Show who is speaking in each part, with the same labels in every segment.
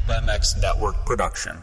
Speaker 1: MX Network production.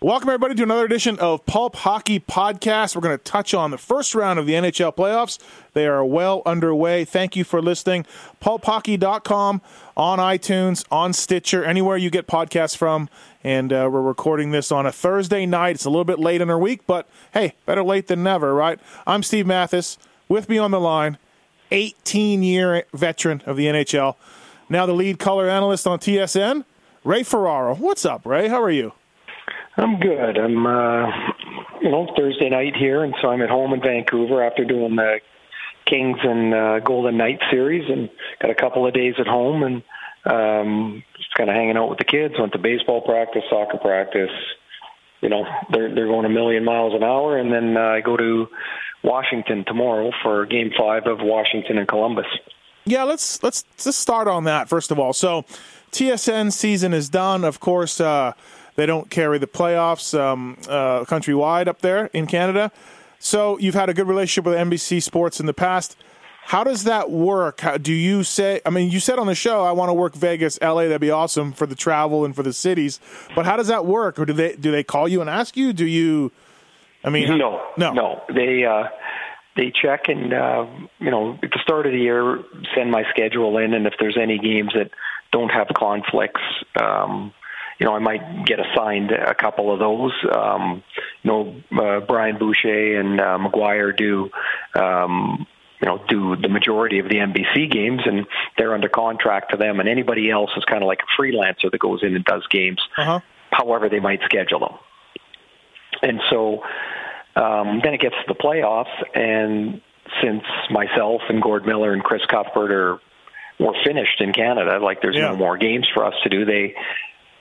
Speaker 2: Welcome, everybody, to another edition of Pulp Hockey Podcast. We're going to touch on the first round of the NHL playoffs. They are well underway. Thank you for listening. PulpHockey.com, on iTunes, on Stitcher, anywhere you get podcasts from. And uh, we're recording this on a Thursday night. It's a little bit late in our week, but hey, better late than never, right? I'm Steve Mathis. With me on the line, 18 year veteran of the NHL, now the lead color analyst on TSN, Ray Ferraro. What's up, Ray? How are you?
Speaker 3: I'm good. I'm, uh, you know, Thursday night here, and so I'm at home in Vancouver after doing the Kings and uh, Golden Knights series, and got a couple of days at home, and um, just kind of hanging out with the kids. Went to baseball practice, soccer practice. You know, they're they're going a million miles an hour, and then uh, I go to Washington tomorrow for Game Five of Washington and Columbus.
Speaker 2: Yeah, let's let's just start on that first of all. So, TSN season is done. Of course. Uh, they don't carry the playoffs um, uh, countrywide up there in Canada. So you've had a good relationship with NBC Sports in the past. How does that work? How, do you say? I mean, you said on the show, "I want to work Vegas, LA. That'd be awesome for the travel and for the cities." But how does that work? Or do they do they call you and ask you? Do you? I mean,
Speaker 3: no,
Speaker 2: no,
Speaker 3: no. They uh, they check and uh, you know at the start of the year send my schedule in, and if there's any games that don't have conflicts, um, you know, I might get assigned a couple of those. Um, you know, uh, Brian Boucher and uh, McGuire do, um, you know, do the majority of the NBC games, and they're under contract to them. And anybody else is kind of like a freelancer that goes in and does games, uh-huh. however they might schedule them. And so um, then it gets to the playoffs, and since myself and Gord Miller and Chris Cuthbert are we're finished in Canada. Like there's yeah. no more games for us to do. They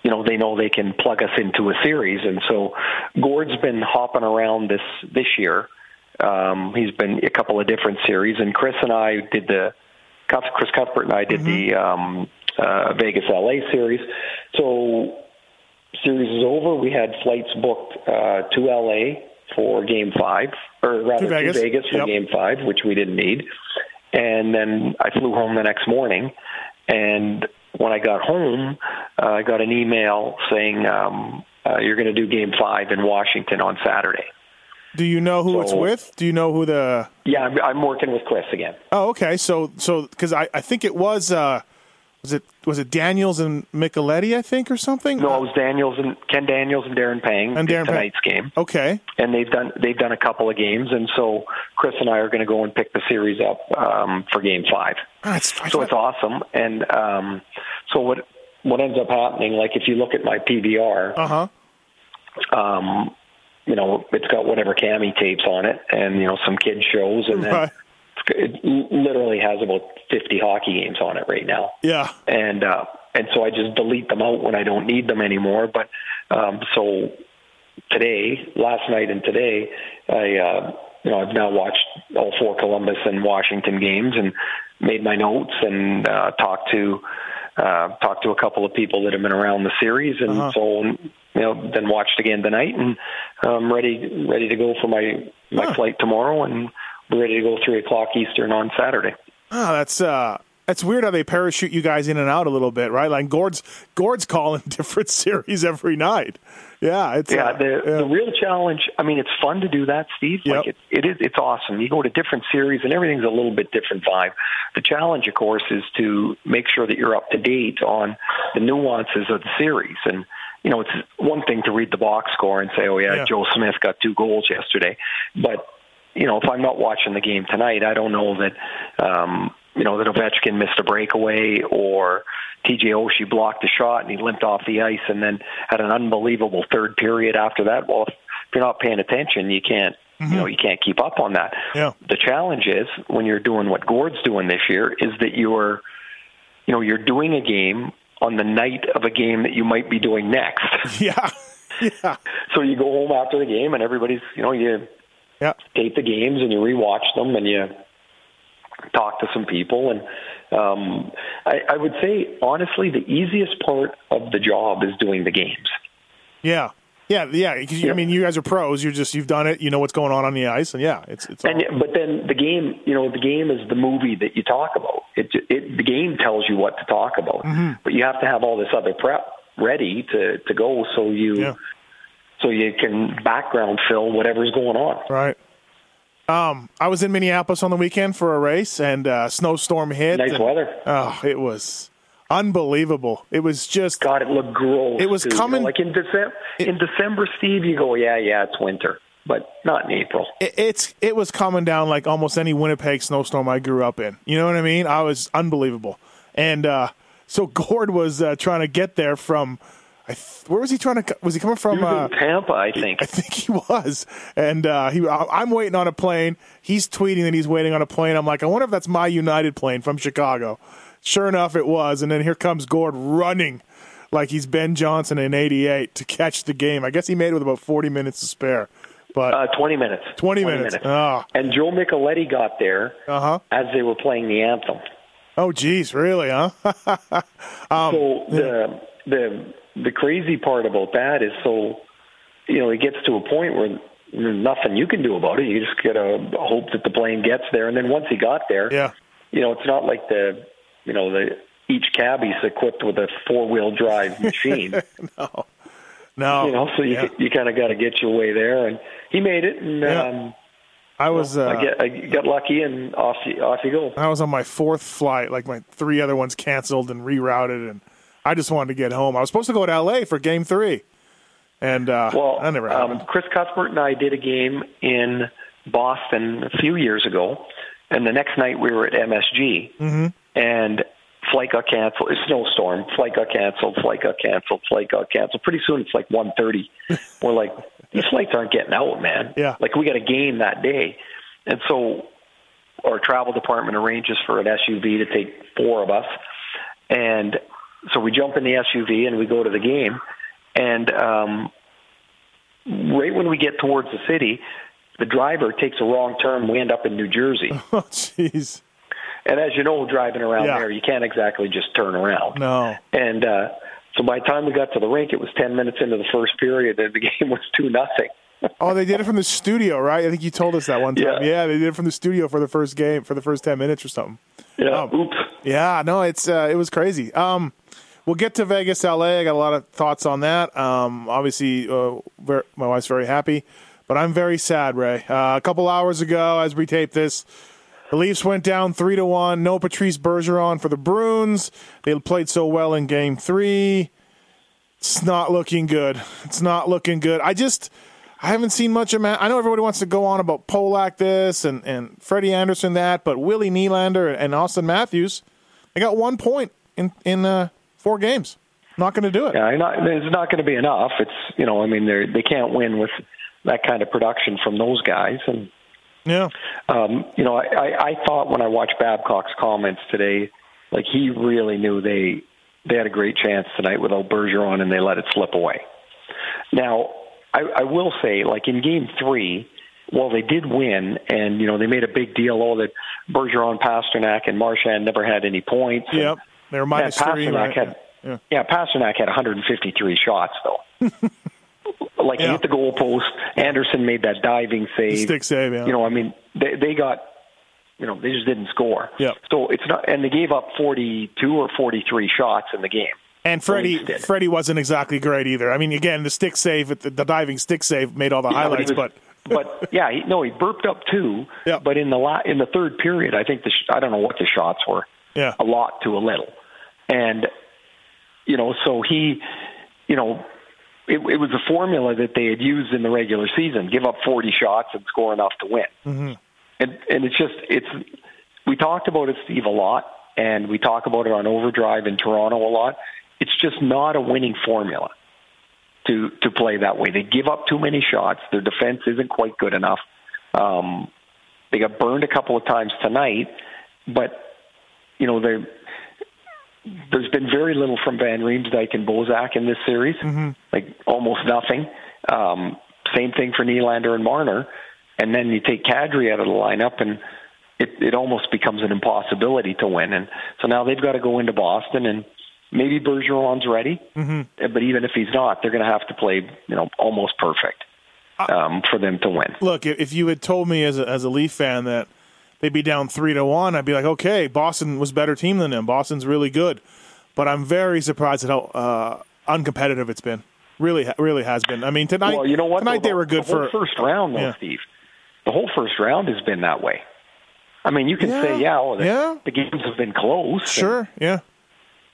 Speaker 3: you know they know they can plug us into a series, and so Gord's been hopping around this this year. Um, he's been a couple of different series, and Chris and I did the Chris Cuthbert and I did mm-hmm. the um, uh, Vegas LA series. So series is over. We had flights booked uh, to LA for Game Five, or rather to Vegas, to Vegas for yep. Game Five, which we didn't need. And then I flew home the next morning, and when I got home, uh, I got an email saying um, uh, you're going to do Game Five in Washington on Saturday.
Speaker 2: Do you know who so, it's with? Do you know who the?
Speaker 3: Yeah, I'm, I'm working with Chris again.
Speaker 2: Oh, okay. So, so because I, I think it was uh, was it was it Daniels and Micheletti, I think, or something?
Speaker 3: No, it was Daniels and Ken Daniels and Darren Pang and Darren tonight's Pang. game.
Speaker 2: Okay,
Speaker 3: and they've done they've done a couple of games, and so Chris and I are going to go and pick the series up um, for Game Five.
Speaker 2: That's, that's
Speaker 3: so it's awesome, and um, so what what ends up happening? Like if you look at my PVR,
Speaker 2: uh
Speaker 3: huh. Um, you know, it's got whatever cami tapes on it, and you know some kid shows, and then. Right it literally has about 50 hockey games on it right now.
Speaker 2: Yeah.
Speaker 3: And uh and so I just delete them out when I don't need them anymore, but um so today, last night and today, I uh you know, I've now watched all four Columbus and Washington games and made my notes and uh talked to uh talked to a couple of people that have been around the series and uh-huh. so you know, then watched again tonight and I'm ready ready to go for my my huh. flight tomorrow and ready to go three o'clock Eastern on Saturday.
Speaker 2: Oh, that's uh that's weird how they parachute you guys in and out a little bit, right? Like Gord's Gord's calling different series every night. Yeah, it's
Speaker 3: yeah.
Speaker 2: Uh,
Speaker 3: the
Speaker 2: yeah.
Speaker 3: the real challenge. I mean, it's fun to do that, Steve.
Speaker 2: Yep.
Speaker 3: Like it, it is. It's awesome. You go to different series, and everything's a little bit different vibe. The challenge, of course, is to make sure that you're up to date on the nuances of the series. And you know, it's one thing to read the box score and say, "Oh yeah, yeah. Joe Smith got two goals yesterday," but you know, if I'm not watching the game tonight, I don't know that, um, you know, that Ovechkin missed a breakaway or TJ Oshie blocked a shot and he limped off the ice and then had an unbelievable third period after that. Well, if you're not paying attention, you can't You know, you can't keep up on that.
Speaker 2: Yeah.
Speaker 3: The challenge is when you're doing what Gord's doing this year is that you're, you know, you're doing a game on the night of a game that you might be doing next.
Speaker 2: Yeah. Yeah.
Speaker 3: so you go home after the game and everybody's, you know, you
Speaker 2: Yeah.
Speaker 3: tape the games and you rewatch them and you talk to some people and um I, I would say honestly the easiest part of the job is doing the games.
Speaker 2: Yeah. Yeah, yeah. 'cause you- I mean, you guys are pros. You're just you've done it. You know what's going on on the ice, and yeah, it's it's. All,
Speaker 3: And but then the game, you know, the game is the movie that you talk about. It, it the game tells you what to talk about,
Speaker 2: Mm-hmm.
Speaker 3: but you have to have all this other prep ready to to go so you
Speaker 2: Yeah.
Speaker 3: So you can background fill whatever's going on.
Speaker 2: right. Um, I was in Minneapolis on the weekend for a race, and uh, snowstorm hit.
Speaker 3: Nice
Speaker 2: and-
Speaker 3: weather.
Speaker 2: Oh, it was unbelievable. It was just
Speaker 3: God, it looked gross.
Speaker 2: It was
Speaker 3: too. You know,
Speaker 2: coming-
Speaker 3: like in December. in December, Steve, you go, yeah, yeah, it's winter, but not in April.
Speaker 2: it, it's it was coming down like almost any Winnipeg snowstorm I grew up in. You know what I mean? I was unbelievable. And uh, so Gord was uh, trying to get there from. I th- where was he trying to? Was he coming from?
Speaker 3: He
Speaker 2: Uh,
Speaker 3: Tampa, I think.
Speaker 2: I think he was, and uh, he. I- I'm waiting on a plane. He's tweeting that he's waiting on a plane. I'm like, I wonder if that's my United plane from Chicago. Sure enough, it was. And then here comes Gord running like he's Ben Johnson in '88 to catch the game. I guess he made it with about 40 minutes to spare. But
Speaker 3: Uh, 20 minutes.
Speaker 2: 20 minutes. Oh.
Speaker 3: And Joe Micheletti got there
Speaker 2: Uh-huh.
Speaker 3: as they were playing the anthem.
Speaker 2: oh, geez, really, huh? Um,
Speaker 3: so the the the crazy part about that is so you know it gets to a point where there's nothing you can do about it. You just gotta hope that the plane gets there, and then once he got there,
Speaker 2: yeah,
Speaker 3: you know it's not like the you know the each cabbie's equipped with a four wheel drive machine.
Speaker 2: no, no,
Speaker 3: you know, so you
Speaker 2: yeah.
Speaker 3: you kind of got to get your way there, and he made it, and
Speaker 2: Yeah.
Speaker 3: um,
Speaker 2: I was. Uh,
Speaker 3: I get I got lucky, and off you, off you go.
Speaker 2: I was on my fourth flight. Like my three other ones canceled and rerouted, and I just wanted to get home. I was supposed to go to L.A. for Game Three, and uh,
Speaker 3: Well,
Speaker 2: that never happened.
Speaker 3: um, Chris Cuthbert and I did a game in Boston a few years ago, and the next night we were at MSG,
Speaker 2: Mm-hmm.
Speaker 3: and flight got canceled. A snowstorm. Flight got canceled. Flight got canceled. Flight got canceled. Pretty soon it's like 1:30. we're like, these flights aren't getting out, man.
Speaker 2: Yeah.
Speaker 3: Like we got a game that day, and so our travel department arranges for an SUV to take four of us, and so we jump in the SUV and we go to the game, and um, right when we get towards the city, the driver takes a wrong turn. We end up in New Jersey.
Speaker 2: oh, jeez,
Speaker 3: And as you know, driving around
Speaker 2: Yeah.
Speaker 3: there, you can't exactly just turn around.
Speaker 2: no.
Speaker 3: And uh, so by the time we got to the rink, it was ten minutes into the first period, and the game was two nothing.
Speaker 2: Oh, they did it from the studio, right? I think you told us that one time.
Speaker 3: Yeah. yeah.
Speaker 2: they did it from the studio for the first game, for the first ten minutes or something.
Speaker 3: Yeah.
Speaker 2: Um,
Speaker 3: Oops.
Speaker 2: Yeah, no, it's uh, it was crazy. Um, we'll get to Vegas, LA. I got a lot of thoughts on that. Um, obviously, uh, ver my wife's very happy, but I'm very sad, Ray. Uh, a couple hours ago, as we tape this, the Leafs went down three to one. No Patrice Bergeron for the Bruins. They played so well in Game Three. It's not looking good. It's not looking good. I just. I haven't seen much of Matt. I know everybody wants to go on about Polak this and, and Freddie Andersen that, but Willie Nylander and Auston Matthews, they got one point in in uh, four games. Not going to do it.
Speaker 3: Yeah, not, it's not going to be enough. It's you know, I mean, they they can't win with that kind of production from those guys. And
Speaker 2: Yeah.
Speaker 3: um, you know, I, I, I thought when I watched Babcock's comments today, like he really knew they they had a great chance tonight without Bergeron, and they let it slip away. Now, I, I will say, like in Game Three, well, they did win, and you know they made a big deal. Oh, that Bergeron, Pastrnak, and Marchand never had any points.
Speaker 2: Yep. They were minus
Speaker 3: yeah,
Speaker 2: three. Right?
Speaker 3: had
Speaker 2: Yeah.
Speaker 3: yeah. Pastrnak had 153 shots though. like
Speaker 2: Yeah.
Speaker 3: he hit the goalpost. Andersen made that diving save.
Speaker 2: Stick save, yeah.
Speaker 3: You know, I mean, they they got. You know, they just didn't score.
Speaker 2: Yeah.
Speaker 3: So it's not, and they gave up 42 or 43 shots in the game.
Speaker 2: And Freddie, Freddie wasn't exactly great either. I mean, again, the stick save, the, the diving stick save, made all the
Speaker 3: Yeah,
Speaker 2: highlights.
Speaker 3: was-
Speaker 2: But
Speaker 3: but yeah, he, no, he burped up two.
Speaker 2: Yeah.
Speaker 3: But in the la- in the third period, I think the sh- I don't know what the shots were.
Speaker 2: Yeah,
Speaker 3: a lot to a little. And, you know, so he, you know, it, it was a formula that they had used in the regular season give up 40 shots and score enough to win. Mm-hmm. And, and it's just, it's, we talked about it, Steve, a lot, and we talk about it on Overdrive in Toronto a lot. It's just not a winning formula to, to play that way. They give up too many shots. Their defense isn't quite good enough. Um, they got burned a couple of times tonight, but you know they there's been very little from Van Riemsdyk and Bozak in this series, mm-hmm. like almost nothing. Um, same thing for Nylander and Marner, and then you take Kadri out of the lineup, and it it almost becomes an impossibility to win. And so now they've got to go into Boston, and maybe Bergeron's ready, mm-hmm. but even if he's not, they're going to have to play you know almost perfect um, for them to win.
Speaker 2: Look, if you had told me as a, as a Leaf fan that they'd be down three to one, I'd be like, okay, Boston was better team than them. Boston's really good, but I'm very surprised at how uh, uncompetitive it's been. Really, really has been. I mean, tonight,
Speaker 3: well, you know what?
Speaker 2: tonight
Speaker 3: the,
Speaker 2: they were good
Speaker 3: the
Speaker 2: for
Speaker 3: first round, though,
Speaker 2: yeah.
Speaker 3: Steve. The whole first round has been that way. I mean, you can
Speaker 2: Yeah,
Speaker 3: say, yeah, well, the,
Speaker 2: yeah.
Speaker 3: the games have been close. and-
Speaker 2: Sure, yeah,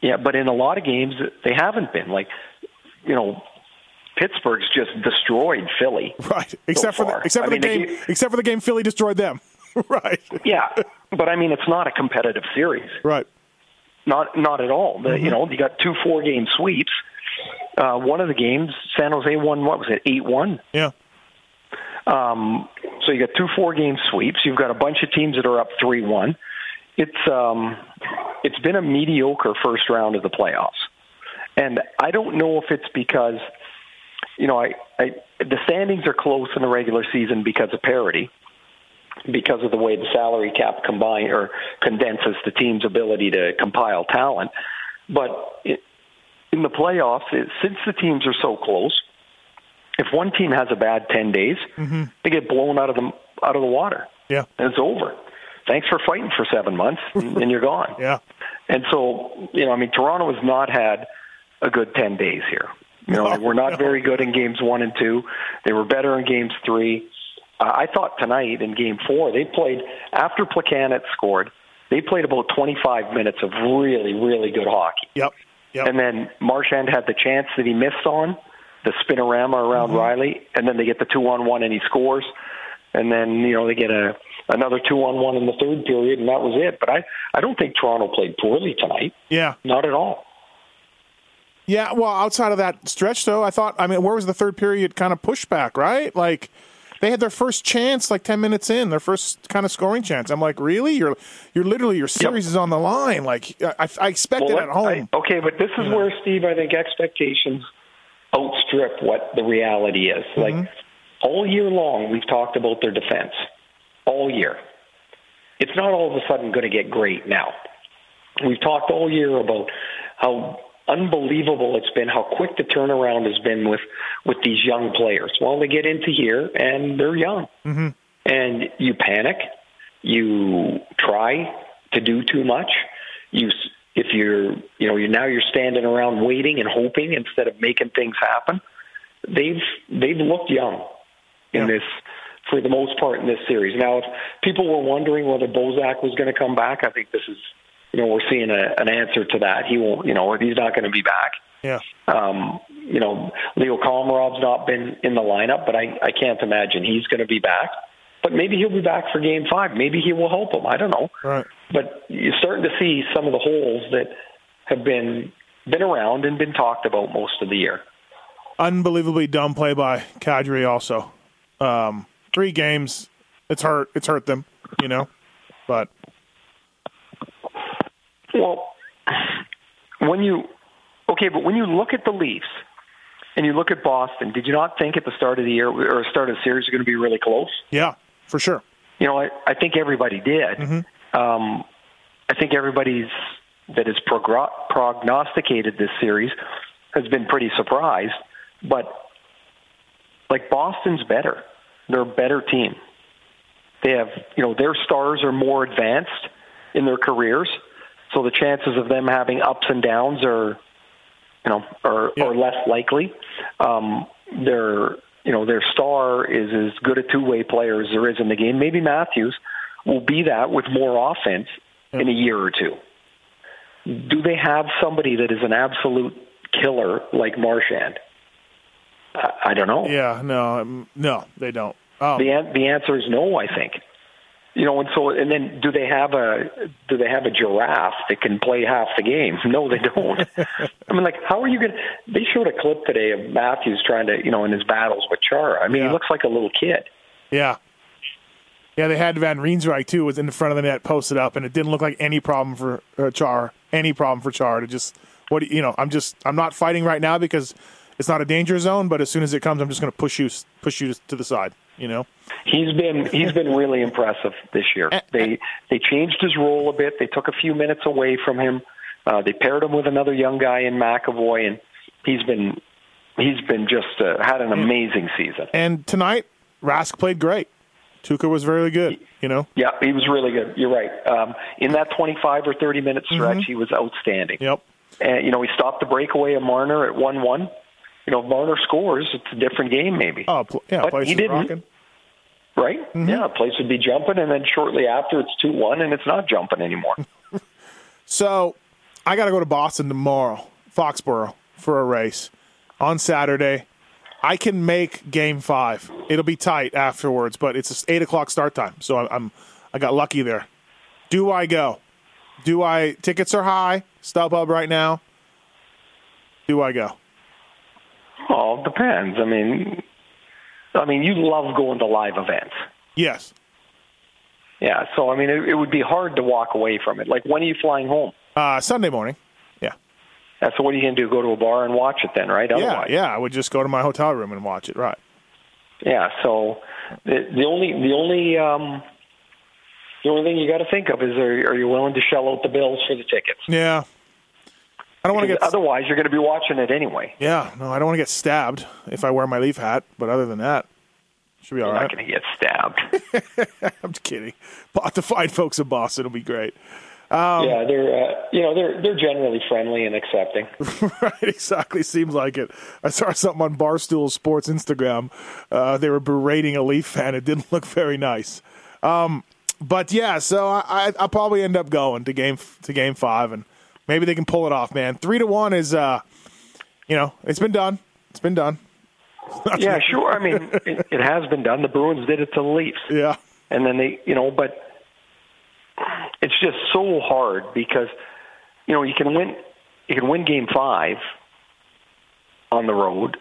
Speaker 3: yeah, but in a lot of games, they haven't been. Like, you know, Pittsburgh's just destroyed Philly.
Speaker 2: right. Except for the, except
Speaker 3: I
Speaker 2: for the
Speaker 3: mean,
Speaker 2: game,
Speaker 3: ga-
Speaker 2: except for the game Philly destroyed them. right,
Speaker 3: Yeah, but I mean, it's not a competitive series.
Speaker 2: right.
Speaker 3: Not not at all. The,
Speaker 2: Mm-hmm.
Speaker 3: You know, you got two four game sweeps. Uh, one of the games, San Jose won. What was it? Eight one.
Speaker 2: Yeah,
Speaker 3: Um, so you got two four game sweeps. You've got a bunch of teams that are up three one. It's um, it's been a mediocre first round of the playoffs, and I don't know if it's because you know I, I the standings are close in the regular season because of parity, because of the way the salary cap combine or condenses the team's ability to compile talent, but it, in the playoffs, it, since the teams are so close, if one team has a bad ten days, mm-hmm. they get blown out of the out of the water,
Speaker 2: yeah,
Speaker 3: and it's over. Thanks for fighting for seven months, and, and you're gone.
Speaker 2: yeah.
Speaker 3: And so, you know, I mean, Toronto has not had a good 10 days here. You know,
Speaker 2: No,
Speaker 3: they were not
Speaker 2: no.
Speaker 3: very good in games one and two. They were better in games three. Uh, I thought tonight in game four, they played, after Plekanec scored, they played about 25 minutes of really, really good hockey.
Speaker 2: Yep, yep.
Speaker 3: And then Marchand had the chance that he missed on, the spinorama around
Speaker 2: Mm-hmm.
Speaker 3: Rielly, and then they get the two on one and he scores. And then, you know, they get a another two on one in the third period and that was it. But I, I don't think Toronto played poorly tonight.
Speaker 2: yeah,
Speaker 3: Not at all.
Speaker 2: yeah. Well, outside of that stretch, though, I thought. I mean, where was the third period kind of pushback? Right, like they had their first chance like ten minutes in, their first kind of scoring chance. I'm like, really? You're you're literally your series is on the line. Like I, I expected
Speaker 3: Well,
Speaker 2: at home.
Speaker 3: I, okay, but this is where Steve, I think expectations outstrip what the reality is.
Speaker 2: Mm-hmm.
Speaker 3: Like all year long, we've talked about their defense. All year, it's not all of a sudden going to get great now. We've talked all year about how unbelievable it's been, how quick the turnaround has been with with these young players. Well, they get into here and they're young, mm-hmm. and you panic, you try to do too much. You, if you're, you know, you now you're standing around waiting and hoping instead of making things happen. They've they've looked young in
Speaker 2: Yeah.
Speaker 3: this for the most part in this series. Now, if people were wondering whether Bozak was going to come back, I think this is, you know, we're seeing a, an answer to that. He won't, you know, he's not going to be back.
Speaker 2: yeah,
Speaker 3: Um, you know, Leo Komarov's not been in the lineup, but I, I can't imagine he's going to be back. But maybe he'll be back for Game Five. Maybe he will help him. I don't know.
Speaker 2: right.
Speaker 3: But you're starting to see some of the holes that have been been around and been talked about most of the year.
Speaker 2: Unbelievably dumb play by Kadri. Also, um, three games. It's hurt. It's hurt them. You know, but
Speaker 3: Well, when you okay, but when you look at the Leafs and you look at Boston, did you not think at the start of the year or start of the series are going to be really close?
Speaker 2: yeah, for sure.
Speaker 3: You know, I, I think everybody did. mhm Um, I think everybody's that has prognosticated this series has been pretty surprised. But like Boston's better; they're a better team. They have, you know, their stars are more advanced in their careers, so the chances of them having ups and downs are, you know, are,
Speaker 2: Yeah.
Speaker 3: are less likely. Um, their, you know, their star is as good a two-way player as there is in the game. Maybe Matthews will be that with more offense in a year or two. Do they have somebody that is an absolute killer like Marchand? I, I don't know.
Speaker 2: Yeah, no, um, no, they don't. Um,
Speaker 3: The an- the answer is no. I think. You know, and so and then do they have a do they have a giraffe that can play half the game? No, they don't. I mean, like, how are you going? to They showed a clip today of Matthews trying to, you know, in his battles with Chara. I mean,
Speaker 2: Yeah.
Speaker 3: he looks like a little kid.
Speaker 2: yeah, Yeah, they had Van Riemsdyk too was in the front of the net, posted up, and it didn't look like any problem for uh, Char. Any problem for Char to just what you know? I'm just I'm not fighting right now because it's not a danger zone. But as soon as it comes, I'm just going to push you push you to the side. You know.
Speaker 3: He's been he's been really impressive this year. They they changed his role a bit. They took a few minutes away from him. Uh, they paired him with another young guy in McAvoy, and he's been he's been just uh, had an amazing season.
Speaker 2: And tonight, Rask played great. Tuukka was very good. You know.
Speaker 3: Yeah, he was really good. You're right. Um, in that 25 or 30 minute stretch,
Speaker 2: Mm-hmm.
Speaker 3: he was outstanding.
Speaker 2: Yep.
Speaker 3: And you know, he stopped the breakaway of Marner at one-one. You know, if Marner scores, it's a different game, maybe.
Speaker 2: Oh, yeah.
Speaker 3: But
Speaker 2: place
Speaker 3: he didn't.
Speaker 2: rocking.
Speaker 3: Right?
Speaker 2: Mm-hmm.
Speaker 3: Yeah, place would be jumping, and then shortly after, it's two-one, and it's not jumping anymore.
Speaker 2: So I got to go to Boston tomorrow, Foxborough, for a race on Saturday. I can make Game Five. It'll be tight afterwards, but it's eight o'clock start time, so I'm, I'm I got lucky there. Do I go? Do I? Tickets are high. StubHub right now. Do I go?
Speaker 3: Oh, it depends. I mean, I mean, you love going to live events.
Speaker 2: Yes.
Speaker 3: Yeah, so I mean, it, it would be hard to walk away from it. Like, when are you flying home?
Speaker 2: Uh, Sunday morning. Yeah.
Speaker 3: That's what are you going to do? Go to a bar and watch it then, right?
Speaker 2: Yeah. Yeah. I would just go to my hotel room and watch it. Right.
Speaker 3: Yeah, so the, the only the only um, the only thing you got to think of is are, are you willing to shell out the bills for the tickets?
Speaker 2: Yeah. I don't want to get.
Speaker 3: Otherwise, you're going to be watching it anyway.
Speaker 2: Yeah. No, I don't want to get stabbed if I wear my Leaf hat. But other than that, should be all
Speaker 3: You're
Speaker 2: right.
Speaker 3: not going to get stabbed.
Speaker 2: I'm just kidding. But the fine folks in Boston will be great.
Speaker 3: yeah, they're uh, you know they're they're generally friendly and accepting.
Speaker 2: right, exactly. Seems like it. I saw something on Barstool Sports Instagram. Uh, they were berating a Leaf fan. It didn't look very nice. Um, but yeah, so I, I, I'll probably end up going to game to game five, and maybe they can pull it off. Man, three to one is, uh, you know, it's been done. It's been done.
Speaker 3: yeah, sure. I mean, it, it has been done. The Bruins did it to the Leafs.
Speaker 2: Yeah.
Speaker 3: and then they you know but it's just so hard because you know you can win you can win game five on the road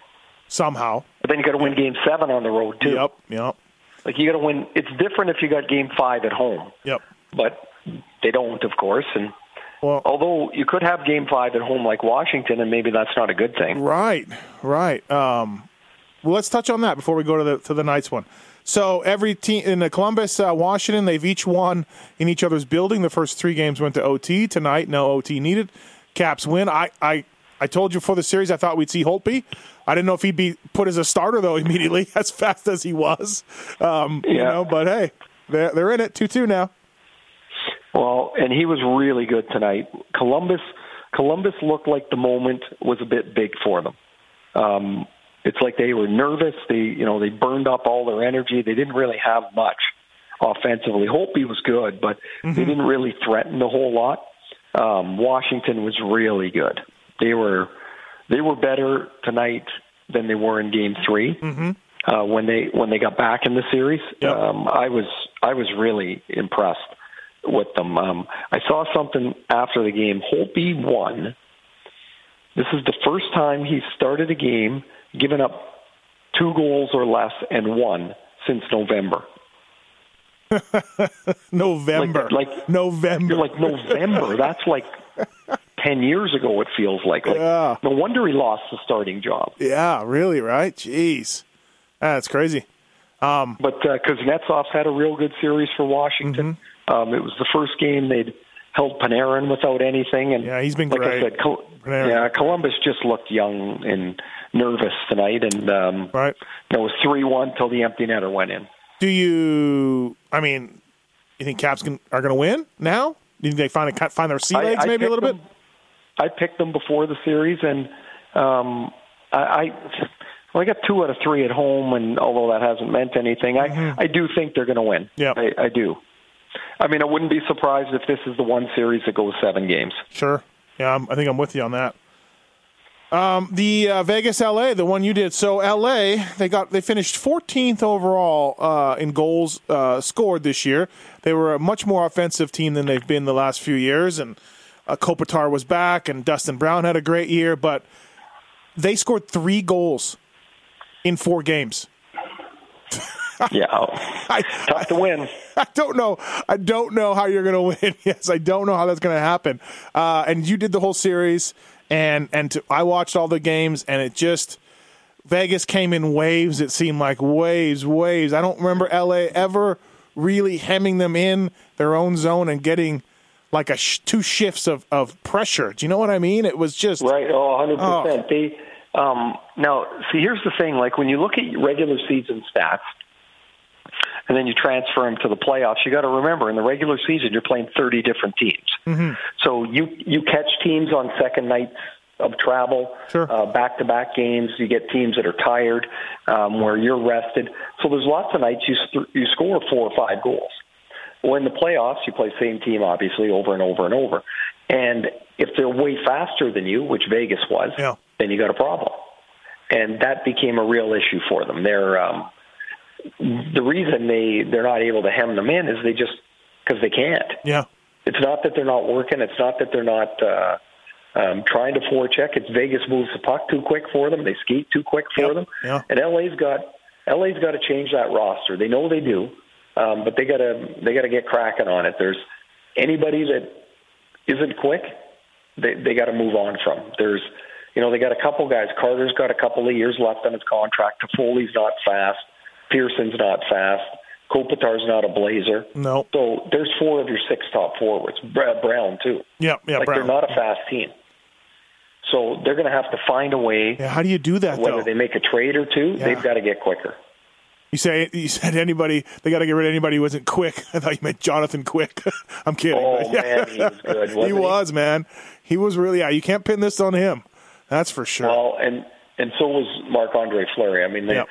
Speaker 2: Somehow.
Speaker 3: but then you got to win game seven on the road too
Speaker 2: Yep. Yep.
Speaker 3: like you got to win it's different if you got game five at home
Speaker 2: Yep.
Speaker 3: but they don't of course and
Speaker 2: Well,
Speaker 3: although you could have game five at home like washington and maybe that's not a good thing
Speaker 2: Right, right. Um, well, let's touch on that before we go to the to the Knights one. So every team in the Columbus, uh, Washington, they've each won in each other's building. The first three games went to OT. Tonight, no OT needed. Caps win. I I, I told you before the series I thought we'd see Holtby. I didn't know if he'd be put as a starter though immediately, as fast as he was. Um, You
Speaker 3: Yeah.
Speaker 2: know, but hey, they're they're in it two two now.
Speaker 3: Well, and he was really good tonight. Columbus, Columbus looked like the moment was a bit big for them. Um, it's like they were nervous. They, you know, they burned up all their energy. They didn't really have much offensively. Holtby was good, but they didn't really threaten a whole lot. Um, Washington was really good. They were they were better tonight than they were in Game 3 uh, when they when they got back in the series.
Speaker 2: Yep.
Speaker 3: Um, I was I was really impressed with them. Um, I saw something after the game. Holtby won. This is the first time he's started a game, given up two goals or less, and won since November.
Speaker 2: November,
Speaker 3: Like- like-
Speaker 2: November.
Speaker 3: Like November. That's like ten years ago. It feels like. like
Speaker 2: Yeah.
Speaker 3: No wonder he lost the starting job.
Speaker 2: yeah, really, right? Jeez, that's crazy.
Speaker 3: Um, But uh, Kuznetsov's had a real good series for Washington.
Speaker 2: Mm-hmm.
Speaker 3: Um, it was the first game they'd held Panarin without anything, and
Speaker 2: Yeah, he's been
Speaker 3: like
Speaker 2: great.
Speaker 3: I said, Col- yeah, Columbus just looked young and nervous tonight, and um,
Speaker 2: Right.
Speaker 3: it was three one till the empty netter went in.
Speaker 2: Do you? I mean, you think Caps can, are going to win now? Do you think they find a, find their sea legs
Speaker 3: I
Speaker 2: maybe a little bit?
Speaker 3: I picked them before the series, and um, I, I well, I got two out of three at home, and although that hasn't meant anything, I I do think they're going to win.
Speaker 2: Mm-hmm.
Speaker 3: I, I do. I mean, I wouldn't be surprised if this is the one series that goes seven games.
Speaker 2: Sure. Yeah, I'm, I think I'm with you on that. Um, the uh, Vegas LA, the one you did. So LA, they got they finished 14th overall uh, in goals uh, scored this year. They were a much more offensive team than they've been the last few years, and uh, Kopitar was back, and Dustin Brown had a great year, but they scored three goals in four games.
Speaker 3: yeah,
Speaker 2: I,
Speaker 3: tough to win.
Speaker 2: I don't know. I don't know how you're going to win. Yes, I don't know how that's going to happen. Uh, and you did the whole series, and and to, I watched all the games, and it just Vegas came in waves. It seemed like waves, waves. I don't remember LA ever really hemming them in their own zone and getting like a sh- two shifts of, of pressure. Do you know what I mean? It was just
Speaker 3: right. Oh, 100 oh. percent. They um, now see. Here's the thing. Like when you look at regular season stats, and then you transfer them to the playoffs. You got to remember, in the regular season, you're playing 30 different teams.
Speaker 2: Mm-hmm.
Speaker 3: So you you catch teams on second nights of travel,
Speaker 2: sure.
Speaker 3: uh, back-to-back games. You get teams that are tired, um, where you're rested. So there's lots of nights you you score four or five goals. Well, in the playoffs, you play same team obviously over and over and over. And if they're way faster than you, which Vegas was,
Speaker 2: yeah.
Speaker 3: then you got a problem. And that became a real issue for them. They're um, the reason they they're not able to hem them in is they just because they can't.
Speaker 2: Yeah.
Speaker 3: It's not that they're not working. It's not that they're not uh, um, trying to forecheck. It's Vegas moves the puck too quick for them. They skate too quick for
Speaker 2: yep.
Speaker 3: them.
Speaker 2: Yeah.
Speaker 3: And LA's got LA's got to change that roster. They know they do, um, but they got to they got to get cracking on it. There's anybody that isn't quick, they they got to move on from. There's you know they got a couple guys. Carter's got a couple of years left on his contract. Toffoli's not fast. Pearson's not fast. Kopitar's not a blazer.
Speaker 2: No.
Speaker 3: So there's four of your six top forwards. Brown too.
Speaker 2: Yeah, yeah.
Speaker 3: Like
Speaker 2: Brown.
Speaker 3: they're not a fast team. So they're going to have to find a way.
Speaker 2: Yeah, how do you do that?
Speaker 3: Whether
Speaker 2: though?
Speaker 3: they make a trade or two,
Speaker 2: Yeah.
Speaker 3: they've got to get quicker.
Speaker 2: You say you said anybody they got to get rid of anybody who wasn't quick. I thought you meant Jonathan Quick. I'm kidding.
Speaker 3: Oh,
Speaker 2: yeah.
Speaker 3: man, he was good,
Speaker 2: he? was man. He was really. Yeah, you can't pin this on him. That's for sure.
Speaker 3: Well, and and so was Marc Andre Fleury. I mean, they,
Speaker 2: Yep.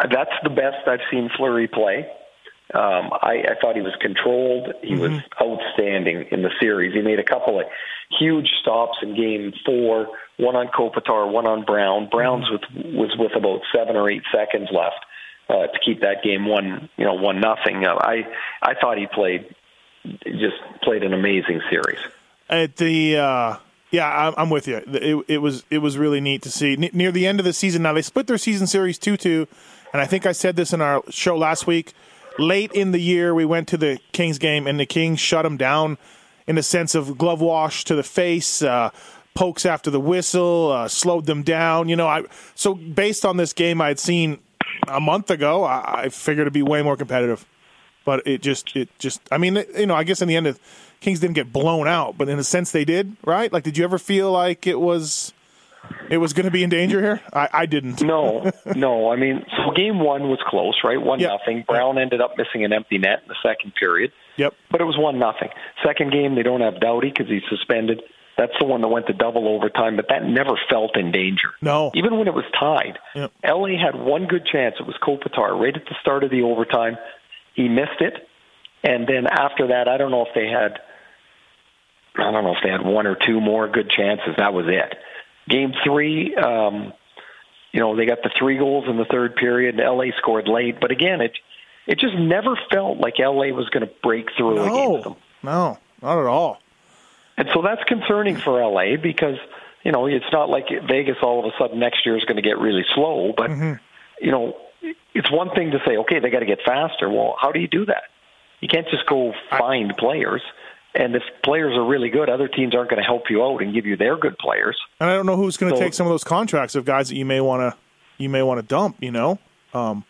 Speaker 3: That's the best I've seen Fleury play. Um, I, I thought he was controlled. He was
Speaker 2: Mm-hmm.
Speaker 3: outstanding in the series. He made a couple of huge stops in Game Four. One on Kopitar, one on Brown. Brown's with was with about seven or eight seconds left uh, to keep that game one, you know, one nothing. Uh, I I thought he played just played an amazing series.
Speaker 2: At the uh, yeah, I'm, I'm with you. It, it was it was really neat to see near the end of the season. Now they split their season series two two, and I think I said this in our show last week. Late in the year, we went to the Kings game, and the Kings shut them down in the sense of glove wash to the face, uh, pokes after the whistle, uh, slowed them down. You know, I so based on this game I had seen a month ago, I, I figured it'd be way more competitive. But it just, it just, I mean, you know, I guess in the end, the Kings didn't get blown out, but in a sense they did, right? Like, did you ever feel like it was, it was going to be in danger here? I, I didn't.
Speaker 3: No, no. I mean, so game one was close, right? One
Speaker 2: Yeah.
Speaker 3: nothing. Brown ended up missing an empty net in the second period,
Speaker 2: Yep.
Speaker 3: but it was one nothing. Second game, they don't have Doughty because he's suspended. That's the one that went to double overtime, but that never felt in danger.
Speaker 2: No.
Speaker 3: Even when it was tied,
Speaker 2: Yep.
Speaker 3: LA had one good chance. It was Kopitar right at the start of the overtime. He missed it, and then after that, I don't know if they had. I don't know if they had one or two more good chances. That was it. Game three, um, you know, they got the three goals in the third period. LA scored late, but again, it it just never felt like LA was going to break through against them.
Speaker 2: No, no, not at all.
Speaker 3: And so that's concerning for LA because, you know, it's not like Vegas all of a sudden next year is going to get really slow, but, you know, it's one thing to say, okay, they got to get faster. Well, how do you do that? You can't just go find players. And if players are really good, other teams aren't going to help you out and give you their good players.
Speaker 2: And I don't know who's going to
Speaker 3: So-
Speaker 2: take some of those contracts of guys that you may want to, you may want to dump. You know. Um,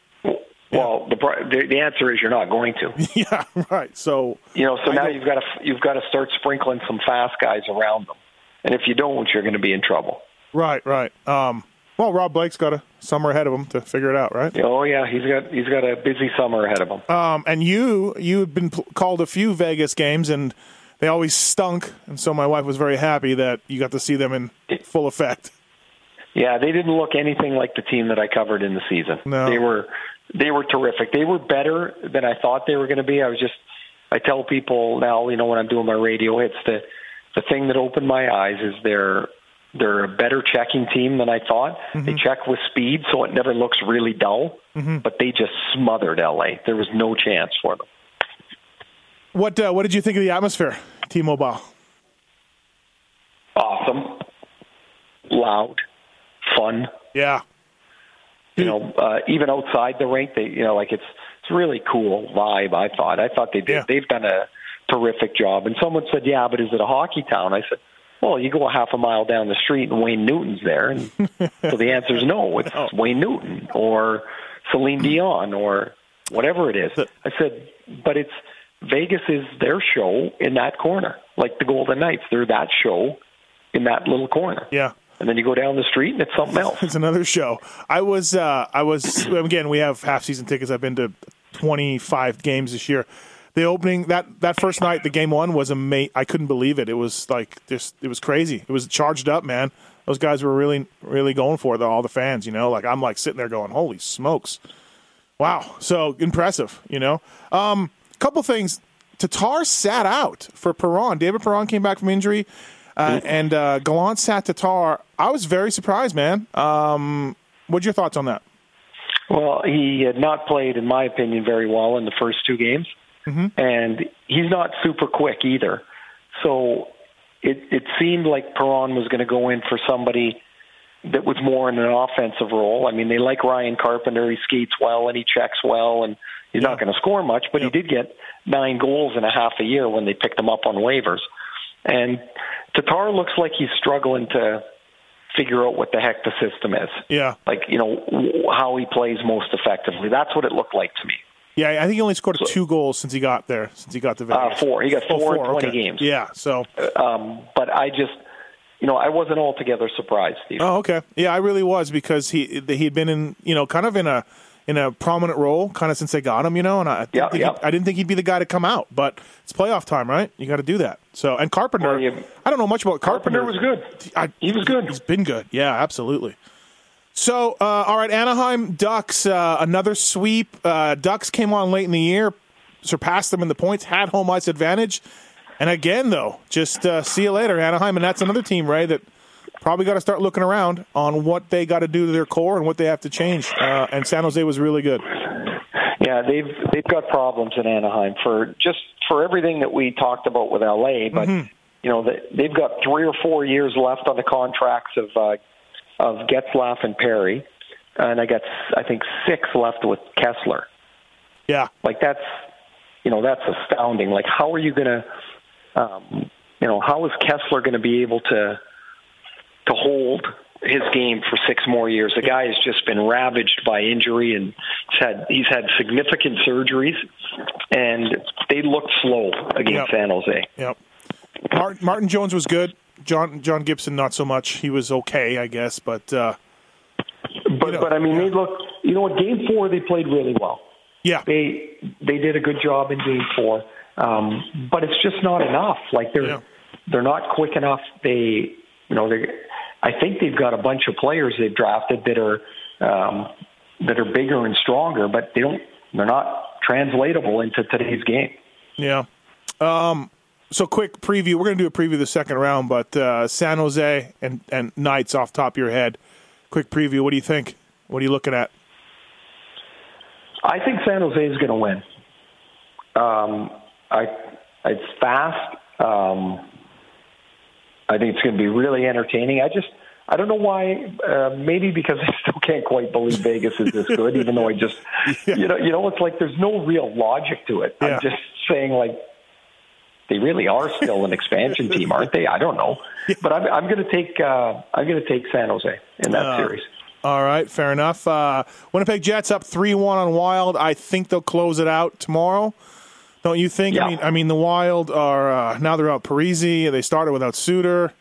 Speaker 3: Well, the, the the answer is you're not going to.
Speaker 2: yeah. Right. So
Speaker 3: You know, so
Speaker 2: I
Speaker 3: now
Speaker 2: don't-
Speaker 3: you've got to you've got to start sprinkling some fast guys around them. And if you don't, you're going to be in trouble.
Speaker 2: right, right. Um, well, Rob Blake's got a summer ahead of him to figure it out, right?
Speaker 3: Oh yeah, he's got he's got a busy summer ahead of him.
Speaker 2: Um, and you you had been called a few Vegas games, and they always stunk. And so my wife was very happy that you got to see them in full effect.
Speaker 3: Yeah, they didn't look anything like the team that I covered in the season.
Speaker 2: No.
Speaker 3: They were they were terrific. They were better than I thought they were going to be. I was just I tell people now, you know, when I'm doing my radio hits, that the thing that opened my eyes is they're they're a better checking team than I thought. Mm-hmm. They check with speed, so it never looks really dull. Mm-hmm. But they just smothered LA. There was no chance for them.
Speaker 2: What uh, what did you think of the atmosphere, T-Mobile?
Speaker 3: Awesome, loud, fun.
Speaker 2: Yeah,
Speaker 3: you know, uh, even outside the rink, they, you know, like it's it's really cool vibe. I thought. I thought they did.
Speaker 2: Yeah.
Speaker 3: They've done a terrific job. And someone said, "Yeah, but is it a hockey town?" I said, "Well, you go a half a mile down the street and Wayne Newton's there." And so the answer is no. It's
Speaker 2: No.
Speaker 3: Wayne Newton or Celine Dion or whatever it is. I said, but it's Vegas is their show in that corner, like the Golden Knights. They're that show in that little corner.
Speaker 2: Yeah.
Speaker 3: And then you go down the street and it's something else.
Speaker 2: It's another show. I was, uh, I was again. We have half season tickets. I've been to twenty five games this year. The opening that that first night, the game one was amazing. I couldn't believe it. It was like just, it was crazy. It was charged up, man. Those guys were really, really going for it. All the fans, you know. Like I'm like sitting there going, "Holy smokes!" Wow, so impressive, you know. Um, couple things. Tatar sat out for Perron. David Perron came back from injury, uh, and uh, Gallant sat Tatar. I was very surprised, man. Um, what's your thoughts on that?
Speaker 3: Well, he had not played, in my opinion, very well in the first two games, and he's not super quick either. So it it seemed like Perron was going to go in for somebody that was more in an offensive role. I mean, they like Ryan Carpenter; he skates well and he checks well, and he's not going to score much, but he did get nine goals in a half a year when they picked him up on waivers. And Tatar looks like he's struggling to figure out what the heck the system is
Speaker 2: Yeah,
Speaker 3: like you know how he plays most effectively. That's what it looked like to me.
Speaker 2: yeah. I think he only scored two goals since he got there. Since he got to
Speaker 3: Uh, four. He got
Speaker 2: Oh,
Speaker 3: four, in twenty
Speaker 2: okay.
Speaker 3: games.
Speaker 2: Yeah. So.
Speaker 3: Um, but I just, you know, I wasn't altogether surprised, Steve.
Speaker 2: Oh, okay. Yeah, I really was because he he'd been in you know kind of in a in a prominent role kind of since they got him, you know, and I didn't
Speaker 3: Yeah,
Speaker 2: think
Speaker 3: yeah.
Speaker 2: He, I didn't think he'd be the guy to come out, but it's playoff time, right? You got to do that. So and Carpenter,
Speaker 3: Well,
Speaker 2: I don't know much about Carpenter.
Speaker 3: Carpenter was good.
Speaker 2: I,
Speaker 3: He was good.
Speaker 2: He's been good. Yeah, absolutely. So, uh, all right, Anaheim Ducks, uh, another sweep. Uh, Ducks came on late in the year, surpassed them in the points, had home ice advantage. And again, though, just uh, see you later, Anaheim. And that's another team, Ray, that probably got to start looking around on what they got to do to their core and what they have to change. Uh, and San Jose was really good.
Speaker 3: Yeah, they've they've got problems in Anaheim for just for everything that we talked about with LA, but
Speaker 2: Mm-hmm.
Speaker 3: you know they, they've got three or four years left on the contracts of uh, of Getzlaf and Perry, and I got I think six left with Kesler.
Speaker 2: Yeah,
Speaker 3: Like that's, you know, that's astounding. Like how are you going to, um, you know, how is Kesler going to be able to to hold his game for six more years? The guy has just been ravaged by injury and he's had he's had significant surgeries, and they looked slow against
Speaker 2: Yep.
Speaker 3: San Jose.
Speaker 2: Yep. Martin, Martin Jones was good. John John Gibson not so much. He was okay, I guess, but uh,
Speaker 3: But
Speaker 2: know,
Speaker 3: but I mean,
Speaker 2: yeah.
Speaker 3: they look. You know what? Game four, they played really well.
Speaker 2: yeah,
Speaker 3: they they did a good job in game four, um, but it's just not enough. Like they're
Speaker 2: Yeah.
Speaker 3: they're not quick enough. They you know they I think they've got a bunch of players they've drafted that are um, that are bigger and stronger, but they don't they're not translatable into today's game.
Speaker 2: yeah. Um, so quick preview. We're going to do a preview of the second round, but uh, San Jose and and Knights off top of your head. Quick preview. What do you think? What are you looking at?
Speaker 3: I think San Jose is going to win. Um, I it's fast. Um, I think it's going to be really entertaining. I just I don't know why. Uh, maybe because I still can't quite believe Vegas is this good, even though I just you know you know it's like there's no real logic to it.
Speaker 2: Yeah.
Speaker 3: I'm just saying like they really are still an expansion team, aren't they? I don't know, but I'm I'm going to take uh, I'm going to take San Jose in that
Speaker 2: Uh,
Speaker 3: series.
Speaker 2: All right, fair enough. Uh, Winnipeg Jets up three one on Wild. I think they'll close it out tomorrow. Don't you think? I mean, I mean the Wild are uh, now they're out Parise. They started without Suter.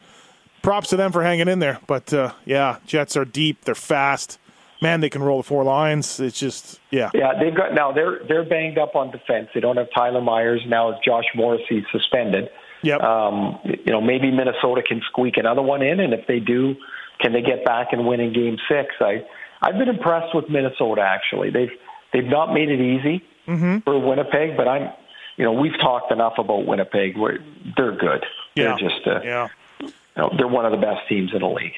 Speaker 2: Props to them for hanging in there. But uh, yeah, Jets are deep. They're fast. Man, they can roll the four lines. It's just yeah.
Speaker 3: Yeah, they've got now they're they're banged up on defense. They don't have Tyler Myers now. Josh Morrissey suspended.
Speaker 2: Yep.
Speaker 3: Um, you know, maybe Minnesota can squeak another one in, and if they do, can they get back and win in Game Six? I I've been impressed with Minnesota. Actually, they've they've not made it easy
Speaker 2: Mm-hmm.
Speaker 3: for Winnipeg, but I'm you know we've talked enough about Winnipeg. Where they're good.
Speaker 2: Yeah.
Speaker 3: They're just uh,
Speaker 2: yeah.
Speaker 3: you know, they're one of the best teams in the league.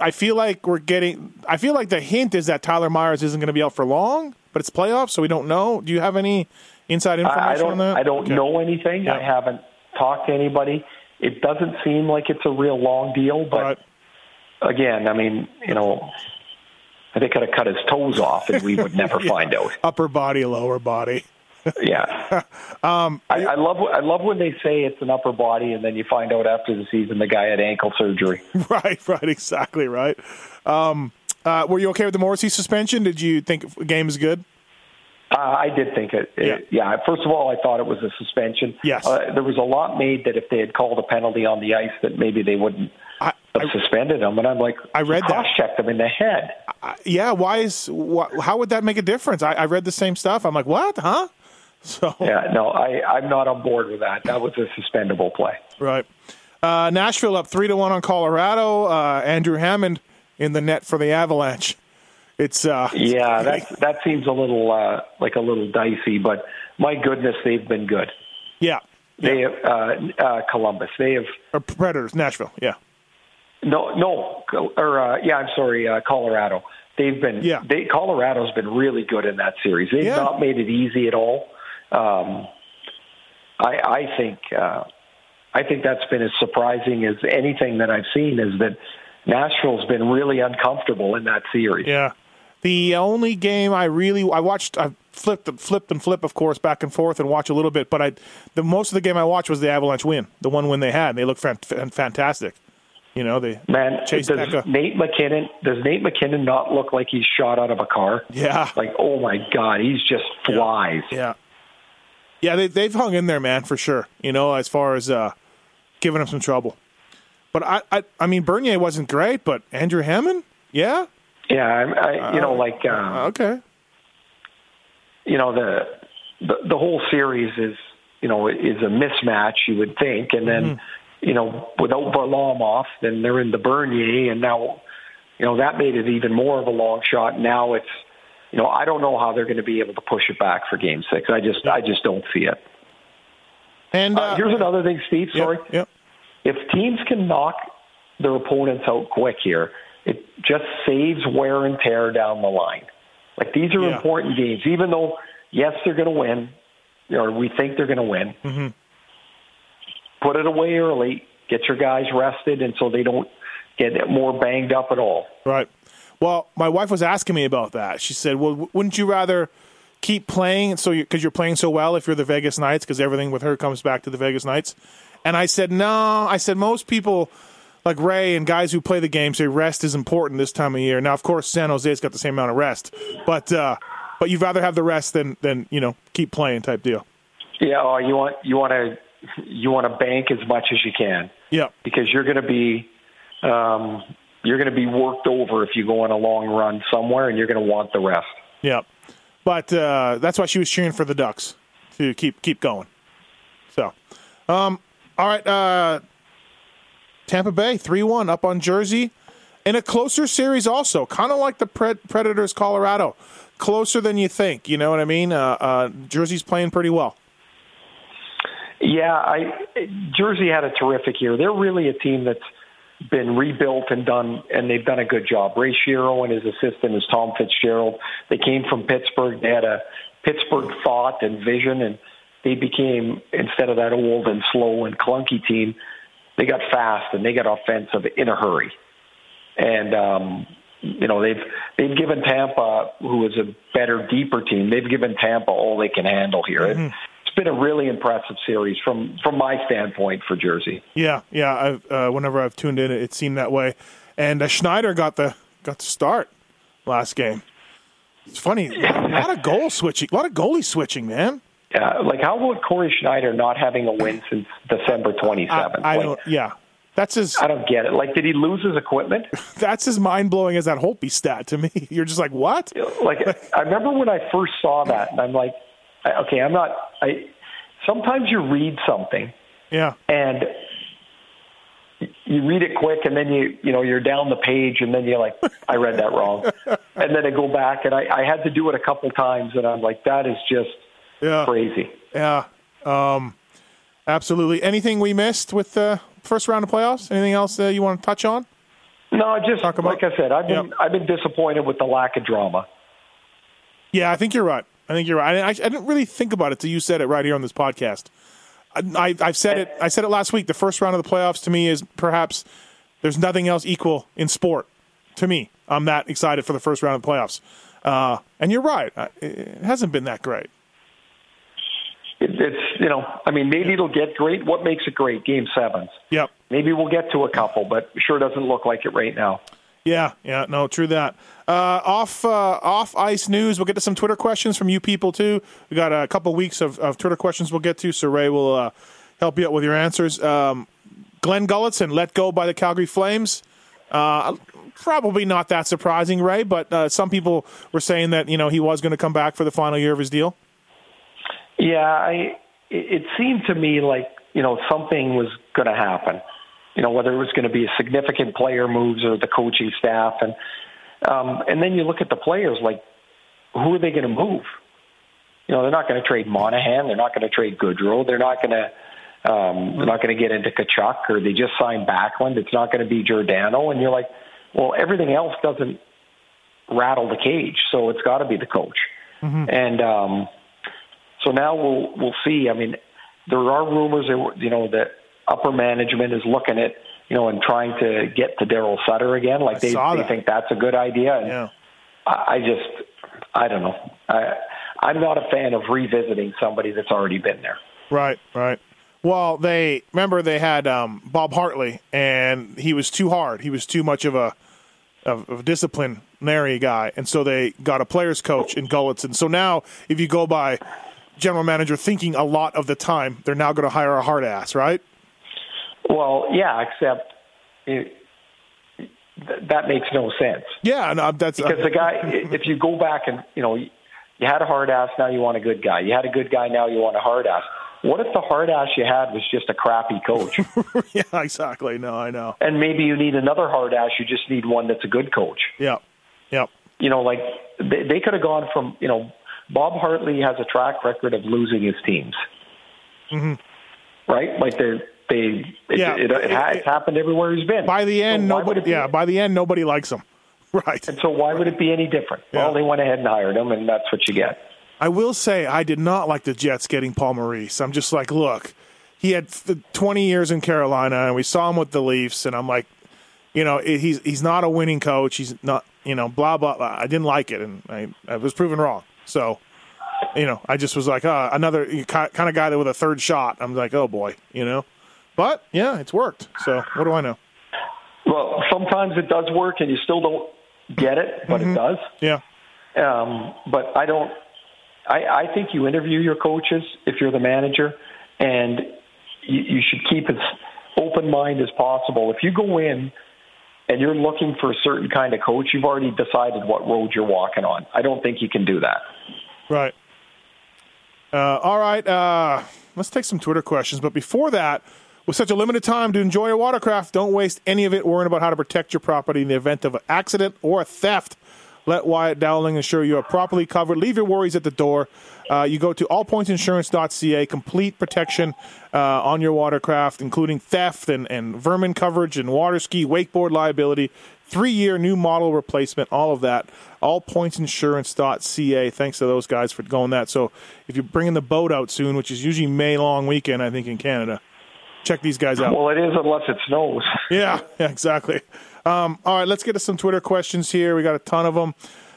Speaker 2: I feel like we're getting. I feel like the hint is that Tyler Myers isn't going to be out for long, but it's playoffs, so we don't know. Do you have any inside information
Speaker 3: I
Speaker 2: on that?
Speaker 3: I don't
Speaker 2: Okay.
Speaker 3: know anything.
Speaker 2: Yeah.
Speaker 3: I haven't talked to anybody. It doesn't seem like it's a real long deal, but
Speaker 2: But
Speaker 3: again, I mean, you know, they could have cut his toes off, and we would never
Speaker 2: Yeah.
Speaker 3: find out.
Speaker 2: Upper body, lower body.
Speaker 3: Yeah. um, I, I love I love when they say it's an upper body, and then you find out after the season the guy had ankle surgery.
Speaker 2: right, right, exactly right. Um, uh, were you okay with the Morrissey suspension? Did you think the game is good?
Speaker 3: Uh, I did think it, it. Yeah. First of all, I thought it was a suspension.
Speaker 2: Yes.
Speaker 3: Uh, there was a lot made that if they had called a penalty on the ice, that maybe they wouldn't
Speaker 2: I,
Speaker 3: have suspended him. And I'm like,
Speaker 2: I read that.
Speaker 3: cross checked him in the head.
Speaker 2: I, yeah, why is wh- how would that make a difference? I, I read the same stuff. I'm like, what? Huh? So
Speaker 3: Yeah, no, I, I'm not on board with that. That was a suspendable play.
Speaker 2: right. Uh, Nashville up three to one on Colorado. Uh, Andrew Hammond in the net for the Avalanche. It's uh,
Speaker 3: Yeah, that that seems a little uh, like a little dicey, but my goodness, they've been good.
Speaker 2: yeah.
Speaker 3: They have uh, uh, Columbus. They have
Speaker 2: Or Predators, Nashville. Yeah.
Speaker 3: no, no, or uh, yeah, I'm sorry, uh, Colorado. They've been
Speaker 2: Yeah.
Speaker 3: They Colorado's been really good in that series. They've
Speaker 2: Yeah.
Speaker 3: not made it easy at all. Um, I, I think uh, I think that's been as surprising as anything that I've seen. Is that Nashville's been really uncomfortable in that series.
Speaker 2: Yeah. The only game I really I watched I flipped flipped and flip of course back and forth and watch a little bit, but I the most of the game I watched was the Avalanche win, the one win they had. They looked fan, fan- fantastic. You know, they
Speaker 3: Man,
Speaker 2: Chase
Speaker 3: does
Speaker 2: Becca.
Speaker 3: Nate MacKinnon does Nate MacKinnon not look like he's shot out of a car?
Speaker 2: Yeah.
Speaker 3: Like, oh my God, he's just flies.
Speaker 2: Yeah. Yeah, they they've hung in there, man, for sure. You know, as far as uh giving them some trouble. But I I, I mean Bernier wasn't great, but Andrew Hammond? Yeah?
Speaker 3: Yeah, I, I, you know, like uh,
Speaker 2: Okay.
Speaker 3: you know the, the the whole series is you know is a mismatch you would think, and then
Speaker 2: Mm-hmm.
Speaker 3: you know without Varlamov, then they're in the Bernier, and now you know that made it even more of a long shot. Now it's you know I don't know how they're going to be able to push it back for Game Six. I just I just don't see it.
Speaker 2: And uh,
Speaker 3: Uh, here's another thing, Steve.
Speaker 2: yep,
Speaker 3: Sorry.
Speaker 2: Yep.
Speaker 3: if teams can knock their opponents out quick here, it just saves wear and tear down the line. Like these are
Speaker 2: Yeah.
Speaker 3: important games, even though yes, they're going to win, or we think they're going to win.
Speaker 2: Mm-hmm.
Speaker 3: Put it away early, get your guys rested, and so they don't get more banged up at all.
Speaker 2: Right. Well, my wife was asking me about that. She said, "Well, w- wouldn't you rather keep playing so because you're playing so well if you're the Vegas Knights because everything with her comes back to the Vegas Knights?" And I said, "No." I said most people like Ray and guys who play the game say rest is important this time of year. Now, of course, San Jose's got the same amount of rest, but uh, but you'd rather have the rest than than you know keep playing type deal.
Speaker 3: Yeah, oh, you want you want to you want to bank as much as you can.
Speaker 2: Yeah.
Speaker 3: because you're going to be um, you're going to be worked over if you go on a long run somewhere, and you're going to want the rest.
Speaker 2: Yeah, but uh, that's why she was cheering for the Ducks to keep keep going. So, um, all right, uh, Tampa Bay three one up on Jersey in a closer series, also kind of like the Pred- Predators, Colorado, closer than you think. You know what I mean? Uh, uh, Jersey's playing pretty well.
Speaker 3: Yeah, I Jersey had a terrific year. They're really a team that's been rebuilt and done, and they've done a good job. Ray Shero and his assistant is Tom Fitzgerald. They came from Pittsburgh. They had a Pittsburgh thought and vision, and they became instead of that old and slow and clunky team, they got fast and they got offensive in a hurry. And um, you know they've they've given Tampa, who is a better, deeper team, they've given Tampa all they can handle here.
Speaker 2: Mm-hmm.
Speaker 3: Been a really impressive series from from my standpoint for Jersey.
Speaker 2: Yeah, yeah. I've, uh, whenever I've tuned in, it, seemed that way. And uh, Schneider got the got the start last game. It's funny, a lot of goal switching, a lot of goalie switching, man.
Speaker 3: Yeah, like how about Cory Schneider not having a win since December twenty
Speaker 2: I. I
Speaker 3: like,
Speaker 2: don't. Yeah, that's as
Speaker 3: I don't get it. Like, did he lose his equipment?
Speaker 2: that's as mind blowing as that Holtby stat to me. You're just like, what?
Speaker 3: like, I remember when I first saw that, and I'm like, okay, I'm not. I sometimes you read something
Speaker 2: Yeah,
Speaker 3: and you read it quick, and then you you know you're down the page, and then you're like, I read that wrong, and then I go back, and I, I had to do it a couple times, and I'm like, that is just
Speaker 2: yeah,
Speaker 3: crazy.
Speaker 2: yeah. Um, absolutely. Anything we missed with the first round of playoffs? Anything else uh, you want to touch on?
Speaker 3: No, just
Speaker 2: Talk about-
Speaker 3: like I said, I've been
Speaker 2: Yep.
Speaker 3: I've been disappointed with the lack of drama.
Speaker 2: Yeah, I think you're right. I think you're right. I, I, didn't really think about it till you said it right here on this podcast. I, I, I've said it. I said it last week. The first round of the playoffs to me is perhaps there's nothing else equal in sport to me. I'm that excited for the first round of the playoffs. Uh, and you're right, it hasn't been that great.
Speaker 3: It, it's you know, I mean, maybe it'll get great. What makes it great? Game sevens.
Speaker 2: Yep.
Speaker 3: Maybe we'll get to a couple, but sure doesn't look like it right now.
Speaker 2: Yeah, yeah, no, true that. Uh, off uh, off ice news. We'll get to some Twitter questions from you people too. We got a couple weeks of, of Twitter questions we'll get to, so Ray will uh, help you out with your answers. Um, Glenn Gulutzan let go by the Calgary Flames. Uh, probably not that surprising, Ray, but uh, some people were saying that you know he was going to come back for the final year of his deal.
Speaker 3: Yeah, I. It seemed to me like you know something was going to happen you know, whether it was going to be a significant player moves or the coaching staff. And, um, and then you look at the players, like, who are they going to move? You know, they're not going to trade Monahan. They're not going to trade Gaudreau. They're not going to, um, they're not going to get into Tkachuk or they just signed Backlund. It's not going to be Giordano. And you're like, well, everything else doesn't rattle the cage. So it's got to be the coach. Mm-hmm. And, um, so now we'll, we'll see. I mean, there are rumors that, you know, that upper management is looking at you know and trying to get to Darryl Sutter again. Like they, they think that's a good idea. And
Speaker 2: yeah.
Speaker 3: I, I just I don't know. I I'm not a fan of revisiting somebody that's already been there.
Speaker 2: Right, right. Well, they remember they had um, Bob Hartley, and he was too hard. He was too much of a of, of disciplinary guy, and so they got a players coach in Gulutzan. So now, if you go by general manager thinking a lot of the time, they're now going to hire a hard ass, right?
Speaker 3: Well, yeah, except it, th- that makes no sense.
Speaker 2: Yeah, no, that's
Speaker 3: because uh, the guy. if you go back and you know, you had a hard ass, now you want a good guy. You had a good guy, now you want a hard ass. What if the hard ass you had was just a crappy coach?
Speaker 2: yeah, exactly. No, I know.
Speaker 3: And maybe you need another hard ass. You just need one that's a good coach.
Speaker 2: Yeah, yeah.
Speaker 3: You know, like they, they could have gone from you know, Bob Hartley has a track record of losing his teams.
Speaker 2: Mm-hmm.
Speaker 3: Right, like they're they it, yeah, it, it, it, it's happened everywhere he's been.
Speaker 2: By the end, so nobody yeah, by the end nobody likes him. Right.
Speaker 3: And so why would it be any different? Yeah. Well, they went ahead and hired him, and that's what you get.
Speaker 2: I will say I did not like the Jets getting Paul Maurice. I'm just like, look, he had 20 years in Carolina, and we saw him with the Leafs, and I'm like, you know, he's he's not a winning coach. He's not, you know, blah blah. blah. I didn't like it, and I, I was proven wrong. So, you know, I just was like, uh, another kind of guy that with a third shot. I'm like, oh boy, you know. But yeah, it's worked. So what do I know?
Speaker 3: Well, sometimes it does work, and you still don't get it, but mm-hmm. it does.
Speaker 2: Yeah.
Speaker 3: Um, but I don't. I, I think you interview your coaches if you're the manager, and you, you should keep as open mind as possible. If you go in and you're looking for a certain kind of coach, you've already decided what road you're walking on. I don't think you can do that.
Speaker 2: Right. Uh, all right. Uh, let's take some Twitter questions. But before that, with such a limited time to enjoy your watercraft, don't waste any of it worrying about how to protect your property in the event of an accident or a theft. Let Wyatt Dowling ensure you are properly covered. Leave your worries at the door. Uh, you go to allpointsinsurance.ca, complete protection uh, on your watercraft, including theft and, and vermin coverage and water ski, wakeboard liability, three year new model replacement, all of that. Allpointsinsurance.ca. Thanks to those guys for going that. So if you're bringing the boat out soon, which is usually May long weekend, I think, in Canada, check these guys out.
Speaker 3: Well, it is unless it snows.
Speaker 2: yeah, yeah, exactly. Um, all right, let's get to some Twitter questions here. We got a ton of them.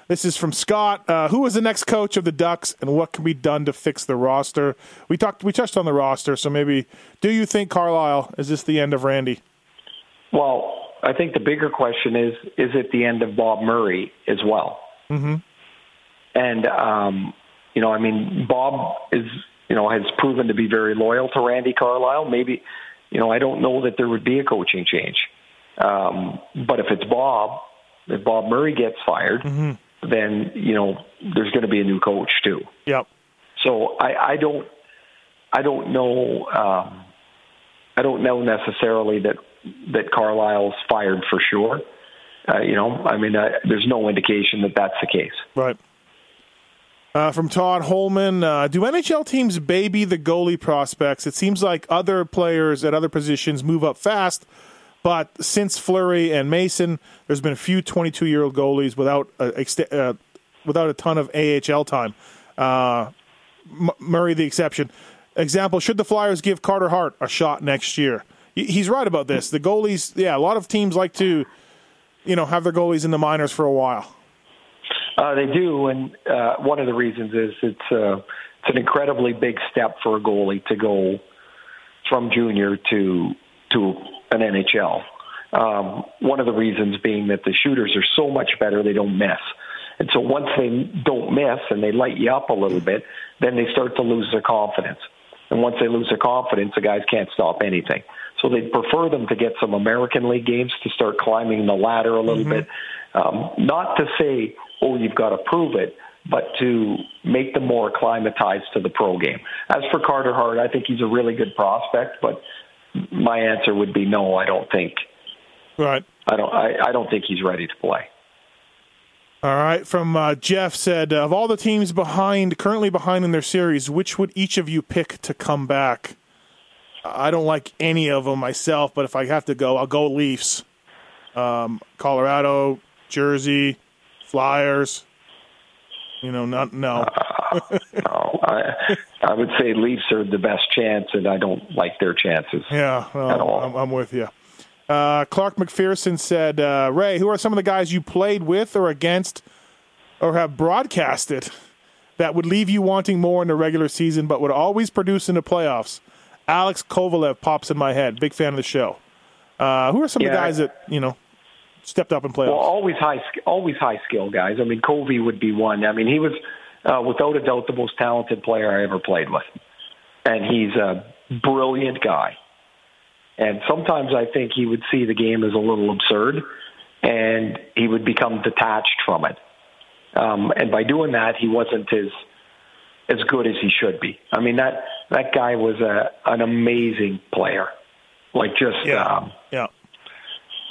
Speaker 2: This is from Scott. Uh, who is the next coach of the Ducks, and what can be done to fix the roster? We talked. We touched on the roster, so maybe. Do you think Carlyle is this the end of Randy?
Speaker 3: Well, I think the bigger question is: Is it the end of Bob Murray as well?
Speaker 2: Mm-hmm.
Speaker 3: And um, you know, I mean, Bob is you know, has proven to be very loyal to Randy Carlyle. Maybe, you know, I don't know that there would be a coaching change. Um, but if it's Bob, if Bob Murray gets fired,
Speaker 2: mm-hmm.
Speaker 3: then you know there's going to be a new coach too.
Speaker 2: Yep.
Speaker 3: So I, I don't, I don't know, um, I don't know necessarily that that Carlyle's fired for sure. Uh, you know, I mean, uh, there's no indication that that's the case.
Speaker 2: Right. Uh, from Todd Holman, uh, do NHL teams baby the goalie prospects? It seems like other players at other positions move up fast, but since Fleury and Mason, there's been a few 22 year old goalies without a, uh, without a ton of AHL time. Uh, M- Murray, the exception. Example: Should the Flyers give Carter Hart a shot next year? He's right about this. The goalies, yeah, a lot of teams like to you know, have their goalies in the minors for a while.
Speaker 3: Uh, they do, and uh, one of the reasons is it's uh, it's an incredibly big step for a goalie to go from junior to to an NHL. Um, one of the reasons being that the shooters are so much better they don't miss. And so once they don't miss and they light you up a little bit, then they start to lose their confidence. And once they lose their confidence, the guys can't stop anything. So they'd prefer them to get some American League games to start climbing the ladder a little mm-hmm. bit. Um, not to say, oh, you've got to prove it, but to make them more acclimatized to the pro game. As for Carter Hart, I think he's a really good prospect, but my answer would be no. I don't think.
Speaker 2: Right.
Speaker 3: I don't. I, I don't think he's ready to play.
Speaker 2: All right. From uh, Jeff said, of all the teams behind, currently behind in their series, which would each of you pick to come back? I don't like any of them myself, but if I have to go, I'll go Leafs. Um, Colorado, Jersey, Flyers. You know, not no.
Speaker 3: uh, no, I, I would say Leafs are the best chance, and I don't like their chances.
Speaker 2: Yeah, well, I'm, I'm, with you. Uh, Clark McPherson said, uh, "Ray, who are some of the guys you played with or against, or have broadcasted that would leave you wanting more in the regular season, but would always produce in the playoffs?" Alex Kovalev pops in my head. Big fan of the show. Uh, who are some yeah. of the guys that you know stepped up and played?
Speaker 3: Well, always high, always high skill guys. I mean, Covey would be one. I mean, he was uh, without a doubt the most talented player I ever played with, and he's a brilliant guy. And sometimes I think he would see the game as a little absurd, and he would become detached from it. Um, and by doing that, he wasn't as as good as he should be. I mean that that guy was a an amazing player, like just
Speaker 2: yeah,
Speaker 3: um,
Speaker 2: yeah.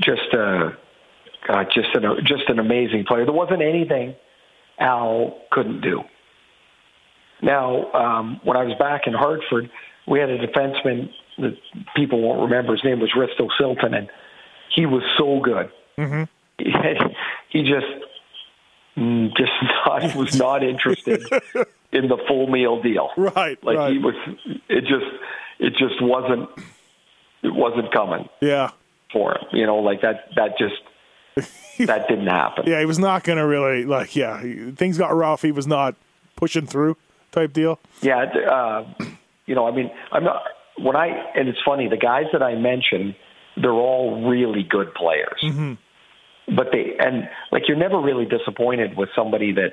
Speaker 3: just a uh, just an just an amazing player. There wasn't anything Al couldn't do. Now, um, when I was back in Hartford, we had a defenseman that people won't remember. His name was Risto Siltanen, and he was so good.
Speaker 2: Mm-hmm.
Speaker 3: He, he just mm, just not, was not interested in the full meal deal.
Speaker 2: Right.
Speaker 3: Like
Speaker 2: right.
Speaker 3: he was. It just it just wasn't it wasn't coming.
Speaker 2: Yeah.
Speaker 3: For him, you know, like that that just that didn't happen.
Speaker 2: Yeah, he was not going to really like. Yeah, things got rough. He was not pushing through type deal.
Speaker 3: Yeah, uh, you know, I mean, I'm not when I and it's funny. The guys that I mentioned, they're all really good players.
Speaker 2: Mm-hmm.
Speaker 3: But they and like you're never really disappointed with somebody that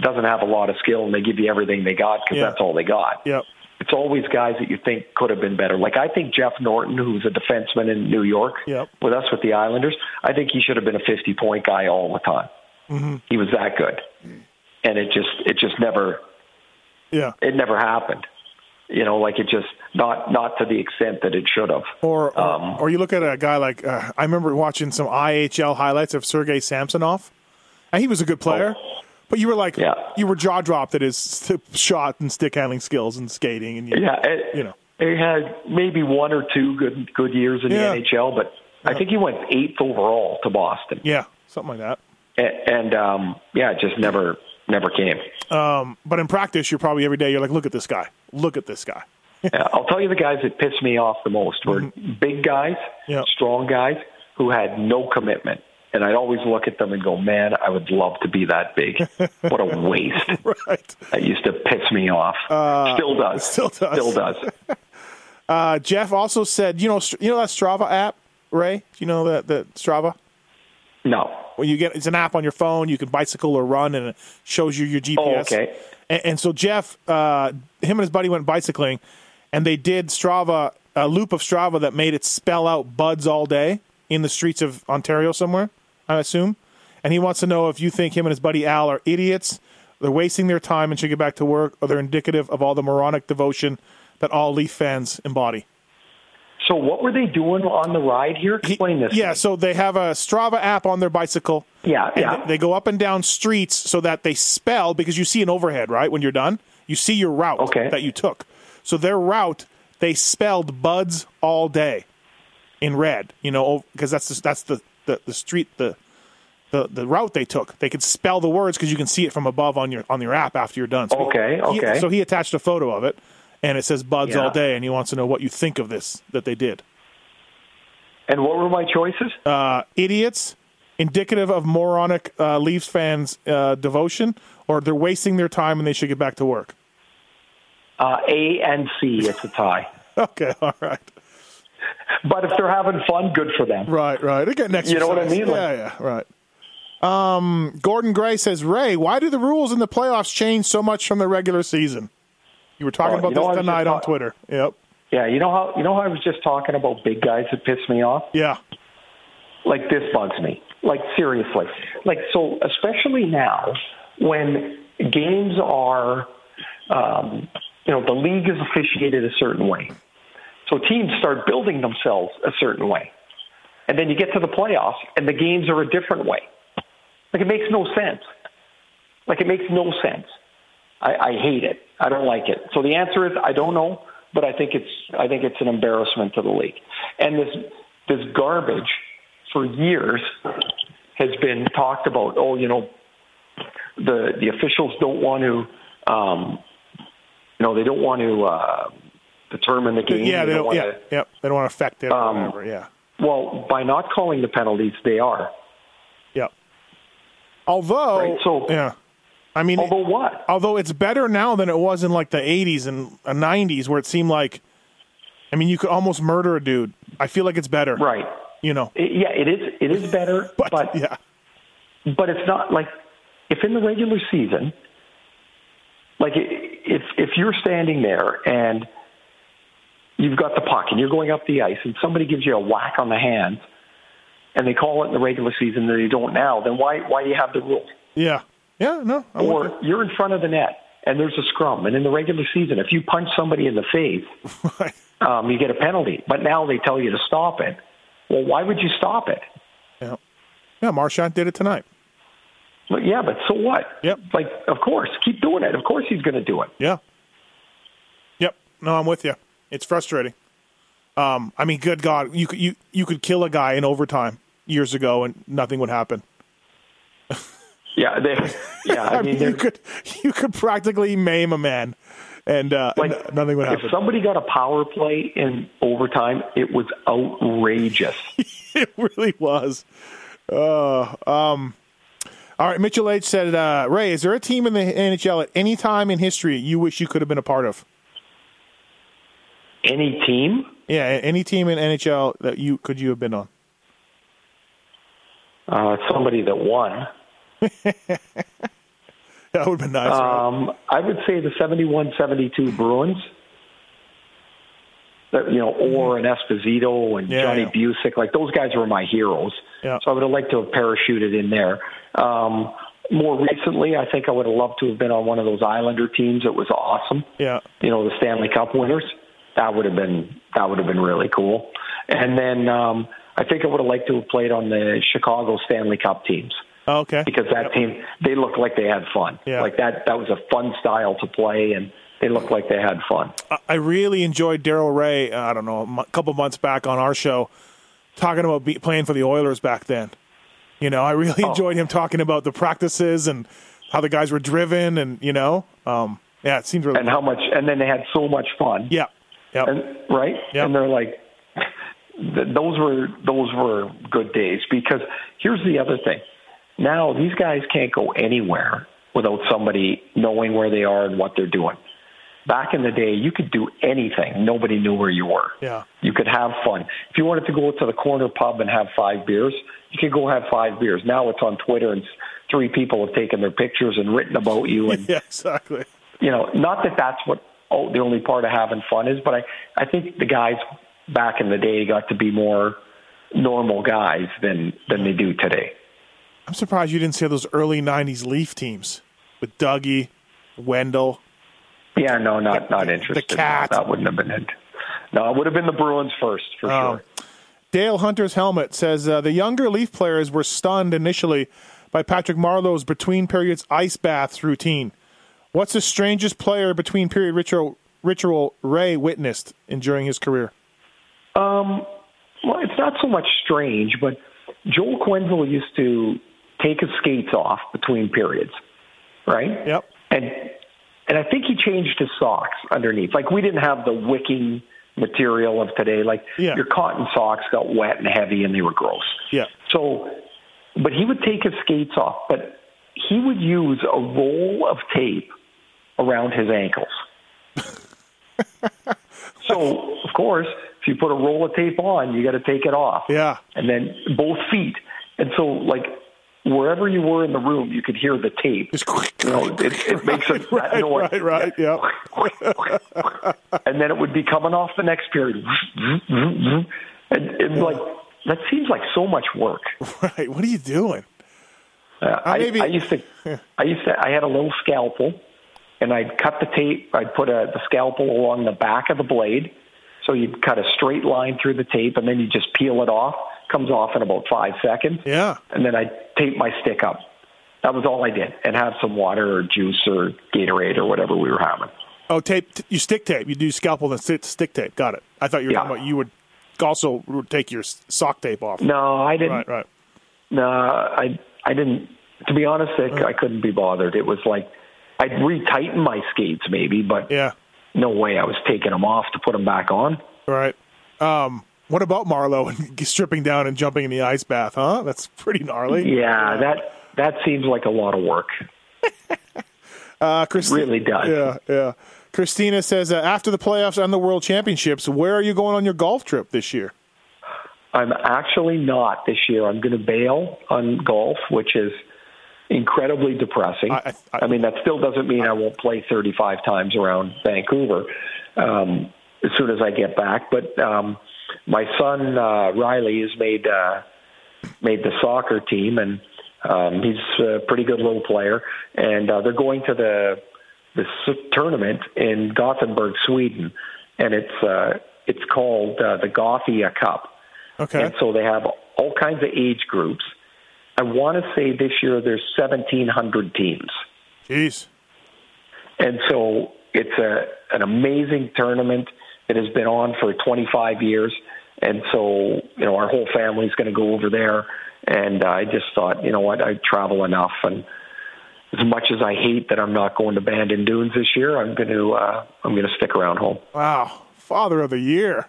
Speaker 3: doesn't have a lot of skill and they give you everything they got because
Speaker 2: yeah.
Speaker 3: that's all they got.
Speaker 2: Yep
Speaker 3: it's always guys that you think could have been better. Like I think Jeff Norton, who's a defenseman in New York
Speaker 2: yep.
Speaker 3: with us with the Islanders, I think he should have been a 50 point guy all the time.
Speaker 2: Mm-hmm.
Speaker 3: He was that good, and it just it just never
Speaker 2: yeah
Speaker 3: it never happened. You know, like it just not not to the extent that it should have.
Speaker 2: Or or, um, or you look at a guy like uh, I remember watching some IHL highlights of Sergei Samsonov, and he was a good player. Oh but you were like,
Speaker 3: yeah.
Speaker 2: you were jaw dropped at his shot and stick handling skills and skating, and you,
Speaker 3: yeah, it,
Speaker 2: you know,
Speaker 3: he had maybe one or two good good years in
Speaker 2: yeah.
Speaker 3: the NHL, but yeah. I think he went eighth overall to Boston.
Speaker 2: Yeah, something like that.
Speaker 3: And, and um, yeah, it just never never came.
Speaker 2: Um, but in practice, you're probably every day. You're like, look at this guy. Look at this guy.
Speaker 3: yeah, I'll tell you the guys that pissed me off the most were mm-hmm. big guys,
Speaker 2: yeah.
Speaker 3: strong guys who had no commitment and I'd always look at them and go, "Man, I would love to be that big. what a waste!"
Speaker 2: right.
Speaker 3: That used to piss me off.
Speaker 2: Uh,
Speaker 3: still does.
Speaker 2: Still does.
Speaker 3: Still does.
Speaker 2: uh, Jeff also said, "You know, you know that Strava app, Ray? Do you know that that Strava?"
Speaker 3: No.
Speaker 2: Well, you get it's an app on your phone. You can bicycle or run, and it shows you your GPS.
Speaker 3: Oh, okay.
Speaker 2: And, and so Jeff, uh, him and his buddy went bicycling, and they did Strava a loop of Strava that made it spell out buds all day in the streets of Ontario somewhere. I assume. And he wants to know if you think him and his buddy Al are idiots, they're wasting their time and should get back to work, or they're indicative of all the moronic devotion that all Leaf fans embody.
Speaker 3: So, what were they doing on the ride here? Explain this.
Speaker 2: Yeah, so they have a Strava app on their bicycle.
Speaker 3: Yeah, yeah.
Speaker 2: They go up and down streets so that they spell because you see an overhead, right? When you're done, you see your route
Speaker 3: okay.
Speaker 2: that you took. So their route, they spelled buds all day in red. You know, oh, because that's the, that's the, the the street the the, the route they took. They could spell the words because you can see it from above on your on your app after you're done.
Speaker 3: So okay,
Speaker 2: he,
Speaker 3: okay.
Speaker 2: so he attached a photo of it, and it says "Buds
Speaker 3: yeah.
Speaker 2: all day," and he wants to know what you think of this that they did.
Speaker 3: And what were my choices?
Speaker 2: Uh, idiots, indicative of moronic uh, Leafs fans' uh, devotion, or they're wasting their time and they should get back to work?
Speaker 3: Uh, a and C, it's a tie.
Speaker 2: okay, all right.
Speaker 3: But if they're having fun, good for them.
Speaker 2: Right, right. They're getting exercise.
Speaker 3: You know what I mean? Like,
Speaker 2: yeah, yeah, right. Um, Gordon Gray says, Ray, why do the rules in the playoffs change so much from the regular season? You were talking
Speaker 3: Well,
Speaker 2: about this tonight
Speaker 3: just
Speaker 2: on Twitter. Yep.
Speaker 3: Yeah, you know how you know how I was just talking about big guys that piss me off.
Speaker 2: Yeah.
Speaker 3: Like this bugs me. Like seriously. Like so, especially now when games are, um, you know, the league is officiated a certain way, so teams start building themselves a certain way, and then you get to the playoffs and the games are a different way. Like it makes no sense. Like it makes no sense. I, I hate it. I don't like it. So the answer is I don't know, but I think it's I think it's an embarrassment to the league. And this this garbage for years has been talked about. Oh, you know, the the officials don't want to, um, you know, they don't want to uh, determine the game.
Speaker 2: Yeah, they don't,
Speaker 3: want
Speaker 2: yeah,
Speaker 3: to,
Speaker 2: yep. They don't want to affect it or
Speaker 3: Um,
Speaker 2: whatever. Yeah.
Speaker 3: Well, by not calling the penalties, they are.
Speaker 2: Yep. Although,
Speaker 3: Right, so-
Speaker 2: yeah. I mean,
Speaker 3: Although what?
Speaker 2: although it's better now than it was in like the 80s and uh, 90s where it seemed like, I mean, you could almost murder a dude. I feel like it's better.
Speaker 3: Right.
Speaker 2: You know,
Speaker 3: It- yeah, it is. It is better,
Speaker 2: but,
Speaker 3: but
Speaker 2: yeah.
Speaker 3: but it's not like if in the regular season, like if if you're standing there and you've got the puck and you're going up the ice and somebody gives you a whack on the hand and they call it in the regular season and they don't now, then why why do you have the rule?
Speaker 2: Yeah. Yeah, no. I'm with
Speaker 3: Or you're in front of the net and there's a scrum and in the regular season, if you punch somebody in the face,
Speaker 2: you. Right.
Speaker 3: um, you get a penalty. But now they tell you to stop it. Well, why would you stop it?
Speaker 2: Yeah. Yeah, Marchand did it tonight.
Speaker 3: But yeah, but so what?
Speaker 2: Yep.
Speaker 3: Like, of course, keep doing it. Of course, he's going to do it.
Speaker 2: Yeah. Yep. No, I'm with you. It's frustrating. Um, I mean, good God, you could you you could kill a guy in overtime years ago and nothing would happen.
Speaker 3: Yeah, they, yeah. I,
Speaker 2: I
Speaker 3: mean,
Speaker 2: mean, you could you could practically maim a man, and uh,
Speaker 3: like
Speaker 2: n- nothing would happen.
Speaker 3: if somebody got a power play in overtime, it was outrageous.
Speaker 2: it really was. Uh, um, all right, Mitchell H said, uh, Ray, is there a team in the NHL at any time in history you wish you could have been a part of?
Speaker 3: Any team,
Speaker 2: Yeah, any team in NHL that you could you have been on?
Speaker 3: uh, somebody that won.
Speaker 2: That would have been nice. right?
Speaker 3: Um, I would say the 71-72 Bruins. That, you know, Orr and Esposito and
Speaker 2: Yeah,
Speaker 3: Johnny
Speaker 2: yeah.
Speaker 3: Bucyk, like those guys were my heroes.
Speaker 2: Yeah.
Speaker 3: So I would have liked to have parachuted in there. Um, more recently, I think I would have loved to have been on one of those Islander teams. It was awesome.
Speaker 2: Yeah.
Speaker 3: You know, the Stanley Cup winners. That would have been that would have been really cool. And then um, I think I would have liked to have played on the Chicago Stanley Cup teams
Speaker 2: Oh, okay.
Speaker 3: because that team they looked like they had fun.
Speaker 2: Yeah.
Speaker 3: Like that that was a fun style to play, and they looked like they had fun.
Speaker 2: I- really enjoyed Daryl Reaugh. uh, I don't know, a couple months back on our show, talking about be, playing for the Oilers back then. You know, I really
Speaker 3: Oh.
Speaker 2: enjoyed him talking about the practices and how the guys were driven, and you know, um, yeah, it seemed really.
Speaker 3: And how much? And then they had so much fun.
Speaker 2: yeah, yeah,
Speaker 3: And right.
Speaker 2: Yep.
Speaker 3: And they're like, those were those were good days because here's the other thing. Now these guys can't go anywhere without somebody knowing where they are and what they're doing. Back in the day, you could do anything. Nobody knew where you were.
Speaker 2: yeah,
Speaker 3: You could have fun. If you wanted to go to the corner pub and have five beers, you could go have five beers. Now it's on Twitter and three people have taken their pictures and written about you and
Speaker 2: yeah, exactly.
Speaker 3: you know, not that that's what oh, the only part of having fun is, but I, I think the guys back in the day got to be more normal guys than than they do today.
Speaker 2: I'm surprised you didn't say those early '90s Leaf teams with Dougie, Wendell.
Speaker 3: Yeah, no, not not interested.
Speaker 2: The cat.
Speaker 3: That wouldn't have been it. No, it would have been the Bruins first for
Speaker 2: Um,
Speaker 3: sure.
Speaker 2: Dale Hunter's helmet says uh, the younger Leaf players were stunned initially by Patrick Marleau's between periods ice baths routine. What's the strangest player between period ritual, ritual Ray witnessed in, during his career?
Speaker 3: Um, well, it's not so much strange, but Joel Quenneville used to take his skates off between periods, right?
Speaker 2: Yep.
Speaker 3: And and I think he changed his socks underneath. Like we didn't have the wicking material of today. Like
Speaker 2: Yeah.
Speaker 3: your cotton socks got wet and heavy and they were gross.
Speaker 2: Yeah.
Speaker 3: So but he would take his skates off, but he would use a roll of tape around his ankles. so, of course, if you put a roll of tape on, you got to take it off.
Speaker 2: Yeah.
Speaker 3: And then both feet. And so, like, wherever you were in the room, you could hear the tape.
Speaker 2: Just
Speaker 3: You know, it, it makes a, that
Speaker 2: right,
Speaker 3: noise.
Speaker 2: right, right. Yeah.
Speaker 3: and then it would be coming off the next period. And, and like, that seems like so much work.
Speaker 2: Right. What are you doing?
Speaker 3: Uh, I,
Speaker 2: maybe-
Speaker 3: I used to, I used to, I had a little scalpel, and I'd cut the tape. I'd put a, the scalpel along the back of the blade, so you'd cut a straight line through the tape, and then you just peel it off. Comes off in about five seconds.
Speaker 2: Yeah.
Speaker 3: And then I'd tape my stick up. That was all I did, and have some water or juice or Gatorade or whatever we were having.
Speaker 2: Oh, tape. t- You stick tape. You do scalpel and stick, stick tape. Got it. I thought you were
Speaker 3: Yeah.
Speaker 2: talking about you would also take your sock tape off.
Speaker 3: No, I didn't.
Speaker 2: Right, right.
Speaker 3: No, I I didn't. To be honest, Nick, uh-huh. I couldn't be bothered. It was like I'd retighten my skates maybe, but
Speaker 2: Yeah.
Speaker 3: no way I was taking them off to put them back on.
Speaker 2: Right. Um, what about Marleau and stripping down and jumping in the ice bath? Huh? That's pretty gnarly.
Speaker 3: Yeah, that that seems like a lot of work.
Speaker 2: Uh, Christi-
Speaker 3: really does.
Speaker 2: Yeah, yeah. Christina says uh, after the playoffs and the World Championships, where are you going on your golf trip this year?
Speaker 3: I'm actually not this year. I'm going to bail on golf, which is incredibly depressing.
Speaker 2: I- I-
Speaker 3: I mean, that still doesn't mean I won't play 35 times around Vancouver um, as soon as I get back. But um, my son uh, Riley has made uh, made the soccer team, and um, he's a pretty good little player. And uh, they're going to the this tournament in Gothenburg, Sweden, and it's uh, it's called uh, the Gothia Cup.
Speaker 2: Okay.
Speaker 3: And so they have all kinds of age groups. I want to say this year there's 1,700 teams.
Speaker 2: Jeez.
Speaker 3: And so it's a an amazing tournament that has been on for 25 years. And so, you know, our whole family's going to go over there. And I just thought, you know what, I travel enough. And as much as I hate that I'm not going to Bandon Dunes this year, I'm going to uh, I'm going to stick around home.
Speaker 2: Wow. Father of the year.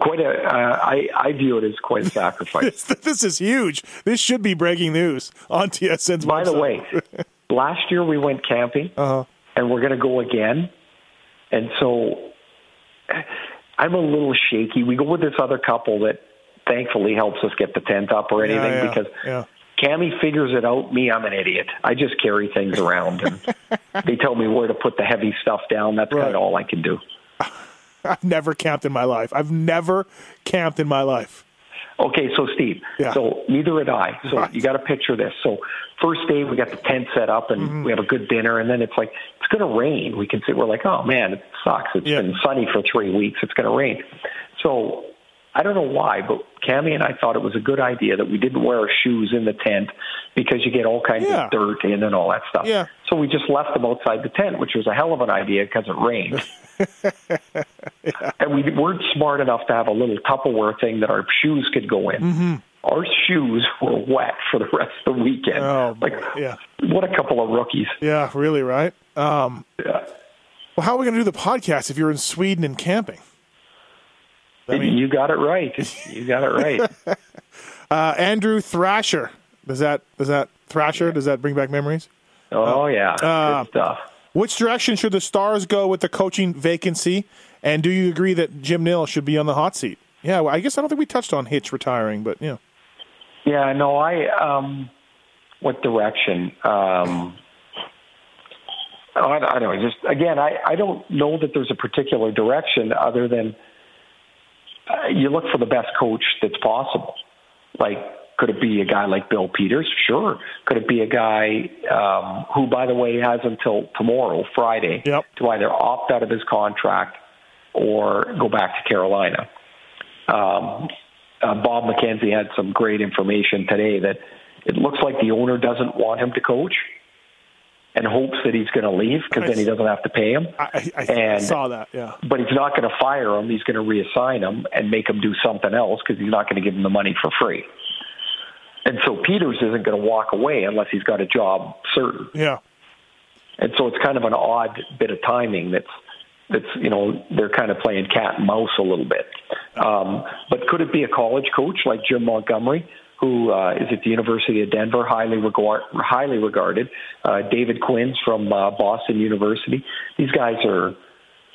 Speaker 3: Quite a, uh, I I view it as quite a sacrifice.
Speaker 2: This, this is huge. This should be breaking news on TSN's
Speaker 3: By the way, last year we went camping,
Speaker 2: Uh-huh.
Speaker 3: and we're going to go again. And so I'm a little shaky. We go with this other couple that thankfully helps us get the tent up or anything
Speaker 2: yeah,
Speaker 3: because
Speaker 2: yeah.
Speaker 3: Cammi figures it out. Me, I'm an idiot. I just carry things around, and they tell me where to put the heavy stuff down. That's
Speaker 2: Right.
Speaker 3: kind of all I can do.
Speaker 2: I've never camped in my life. I've never camped in my life.
Speaker 3: Okay, so Steve,
Speaker 2: Yeah.
Speaker 3: so neither had I. So
Speaker 2: Right.
Speaker 3: you got to picture this. So first day we got the tent set up and
Speaker 2: Mm-hmm.
Speaker 3: we have a good dinner, and then it's like it's going to rain. We can see we're like, oh man, it sucks. It's
Speaker 2: Yeah.
Speaker 3: been sunny for three weeks. It's going to rain. So I don't know why, but Cammi and I thought it was a good idea that we didn't wear our shoes in the tent because you get all kinds
Speaker 2: Yeah.
Speaker 3: of dirt in and all that stuff.
Speaker 2: Yeah.
Speaker 3: So we just left them outside the tent, which was a hell of an idea because it rained. And we weren't smart enough to have a little Tupperware thing that our shoes could go in.
Speaker 2: Mm-hmm.
Speaker 3: Our shoes were wet for the rest of the weekend.
Speaker 2: Oh,
Speaker 3: like.
Speaker 2: Yeah.
Speaker 3: what a couple of rookies.
Speaker 2: Yeah, really, right? Um,
Speaker 3: Yeah.
Speaker 2: well, how are we going to do the podcast if you're in Sweden and camping? I mean-
Speaker 3: you got it right. You got it right.
Speaker 2: Uh, Andrew Thrasher. Does that does that Thrasher? Does that bring back memories?
Speaker 3: oh yeah,
Speaker 2: Uh,
Speaker 3: good stuff.
Speaker 2: Which direction should the Stars go with the coaching vacancy? And do you agree that Jim Nill should be on the hot seat? Yeah, well, I guess I don't think we touched on Hitch retiring, but yeah.
Speaker 3: Yeah, no, I um what direction? Um I, I don't know. Just again, I I don't know that there's a particular direction other than uh, you look for the best coach that's possible. Like, could it be a guy like Bill Peters? Sure. Could it be a guy um, who, by the way, has until tomorrow, Friday,
Speaker 2: Yep.
Speaker 3: to either opt out of his contract or go back to Carolina? Um, uh, Bob McKenzie had some great information today that it looks like the owner doesn't want him to coach and hopes that he's going to leave because then he doesn't have to pay him.
Speaker 2: I, I, I
Speaker 3: And-
Speaker 2: saw that. Yeah.
Speaker 3: But he's not going to fire him. He's going to reassign him and make him do something else because he's not going to give him the money for free. And so Peters isn't going to walk away unless he's got a job certain.
Speaker 2: Yeah.
Speaker 3: And so it's kind of an odd bit of timing that's that's you know they're kind of playing cat and mouse a little bit. Um, but could it be a college coach like Jim Montgomery who uh, is at the University of Denver, highly regard, highly regarded. Uh, David Quinn's from uh, Boston University. These guys are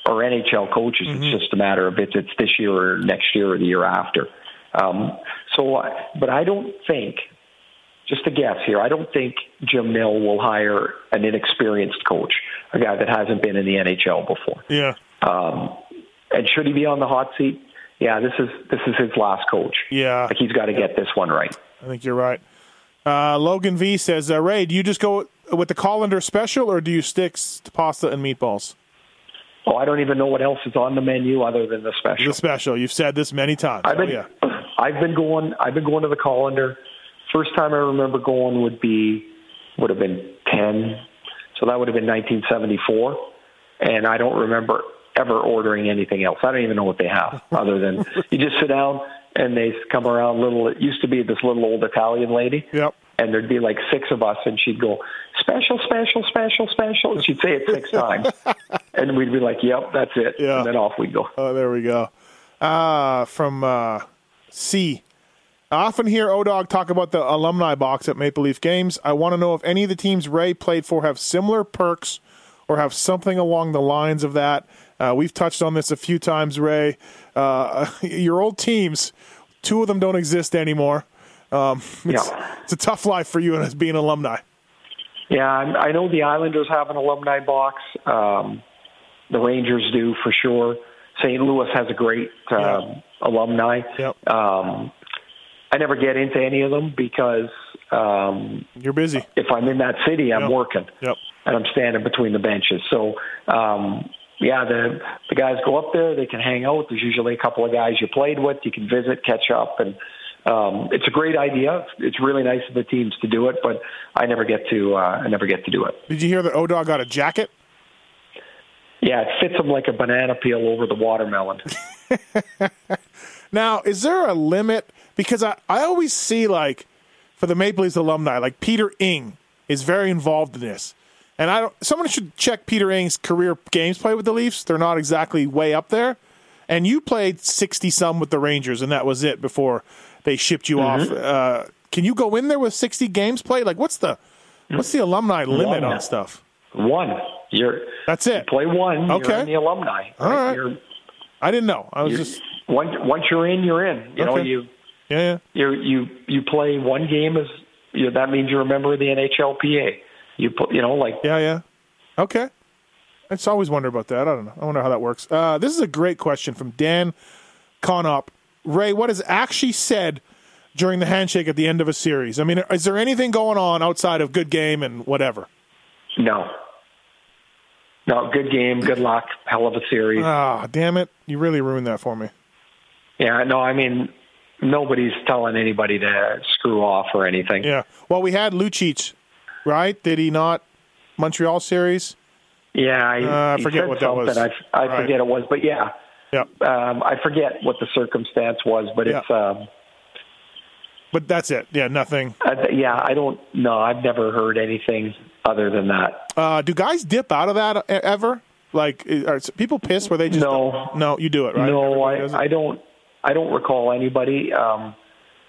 Speaker 3: are NHL coaches. Mm-hmm. It's just a matter of if it's this year or next year or the year after. Um, so, but I don't think, just a guess here, I don't think Jim Nill will hire an inexperienced coach, a guy that hasn't been in the NHL before.
Speaker 2: Yeah.
Speaker 3: Um, and should he be on the hot seat? Yeah, this is this is his last coach.
Speaker 2: Yeah,
Speaker 3: like he's got to get this one right.
Speaker 2: I think you're right. Uh, Logan V says, uh, Ray, do you just go with the colander special, or do you stick to pasta and meatballs?
Speaker 3: Oh, I don't even know what else is on the menu other than the special.
Speaker 2: The special. You've said this many times.
Speaker 3: I've been,
Speaker 2: oh, yeah.
Speaker 3: I've been going. I've been going to the colander. First time I remember going would be would have been ten, so that would have been 1974, and I don't remember ever ordering anything else. I don't even know what they have other than you just sit down and they come around. Little. It used to be this little old Italian lady.
Speaker 2: Yep.
Speaker 3: And there'd be like six of us, and she'd go special, special, special, special. And she'd say it six times, and we'd be like, "Yep, that's it."
Speaker 2: Yeah.
Speaker 3: And then off we'd go.
Speaker 2: Oh, there we go. Uh, from uh, C. I often hear Odog talk about the alumni box at Maple Leaf games. I want to know if any of the teams Ray played for have similar perks or have something along the lines of that. Uh, we've touched on this a few times, Ray. Uh, your old teams, two of them don't exist anymore. Um, it's, yeah. it's a tough life for you as being an alumni.
Speaker 3: Yeah, I know the Islanders have an alumni box. Um, the Rangers do for sure. St. Louis has a great um, yeah. alumni.
Speaker 2: Yep.
Speaker 3: Um, I never get into any of them because um,
Speaker 2: you're busy.
Speaker 3: If I'm in that city, I'm
Speaker 2: yep.
Speaker 3: working,
Speaker 2: yep.
Speaker 3: and I'm standing between the benches. So, um, yeah, the the guys go up there. They can hang out. There's usually a couple of guys you played with. You can visit, catch up, and um, it's a great idea. It's really nice of the teams to do it, but I never get to uh, I never get to do it.
Speaker 2: Did you hear that Odog got a jacket?
Speaker 3: Yeah, it fits him like a banana peel over the watermelon.
Speaker 2: now, is there a limit? Because I, I always see like for the Maple Leafs alumni, like Peter Ing is very involved in this. And I don't someone should check Peter Ing's career games played with the Leafs. They're not exactly way up there. And you played sixty some with the Rangers and that was it before they shipped you mm-hmm. off. Uh, can you go in there with 60 games played? Like, what's the what's the alumni limit one. on stuff?
Speaker 3: One. You're
Speaker 2: that's it.
Speaker 3: You play one.
Speaker 2: Okay.
Speaker 3: You're in the alumni.
Speaker 2: All right. right. I didn't know. I was just
Speaker 3: once once you're in, you're in. You okay. know you.
Speaker 2: Yeah, yeah.
Speaker 3: You you you play one game as you know, that means you're a member of the NHLPA. You put you know like
Speaker 2: yeah yeah. Okay. I just always wonder about that. I don't know. I wonder how that works. Uh, this is a great question from Dan Conop. Ray, what is actually said during the handshake at the end of a series? I mean, is there anything going on outside of good game and whatever?
Speaker 3: No. No, good game, good luck, hell of a series.
Speaker 2: Ah, damn it. You really ruined that for me.
Speaker 3: Yeah, no, I mean, nobody's telling anybody to screw off or anything.
Speaker 2: Yeah. Well, we had Lucic, right? Did he not? Montreal series?
Speaker 3: Yeah, I,
Speaker 2: uh, I forget what that was.
Speaker 3: I, I right. forget it was, but yeah.
Speaker 2: Yep.
Speaker 3: Um, I forget what the circumstance was, but it's. Um,
Speaker 2: but that's it. Yeah, nothing.
Speaker 3: Uh, yeah, I don't. No, I've never heard anything other than that.
Speaker 2: Uh, do guys dip out of that ever? Like, are people pissed where they just
Speaker 3: no,
Speaker 2: no, you do it right?
Speaker 3: No, I, I don't. I don't recall anybody. Um,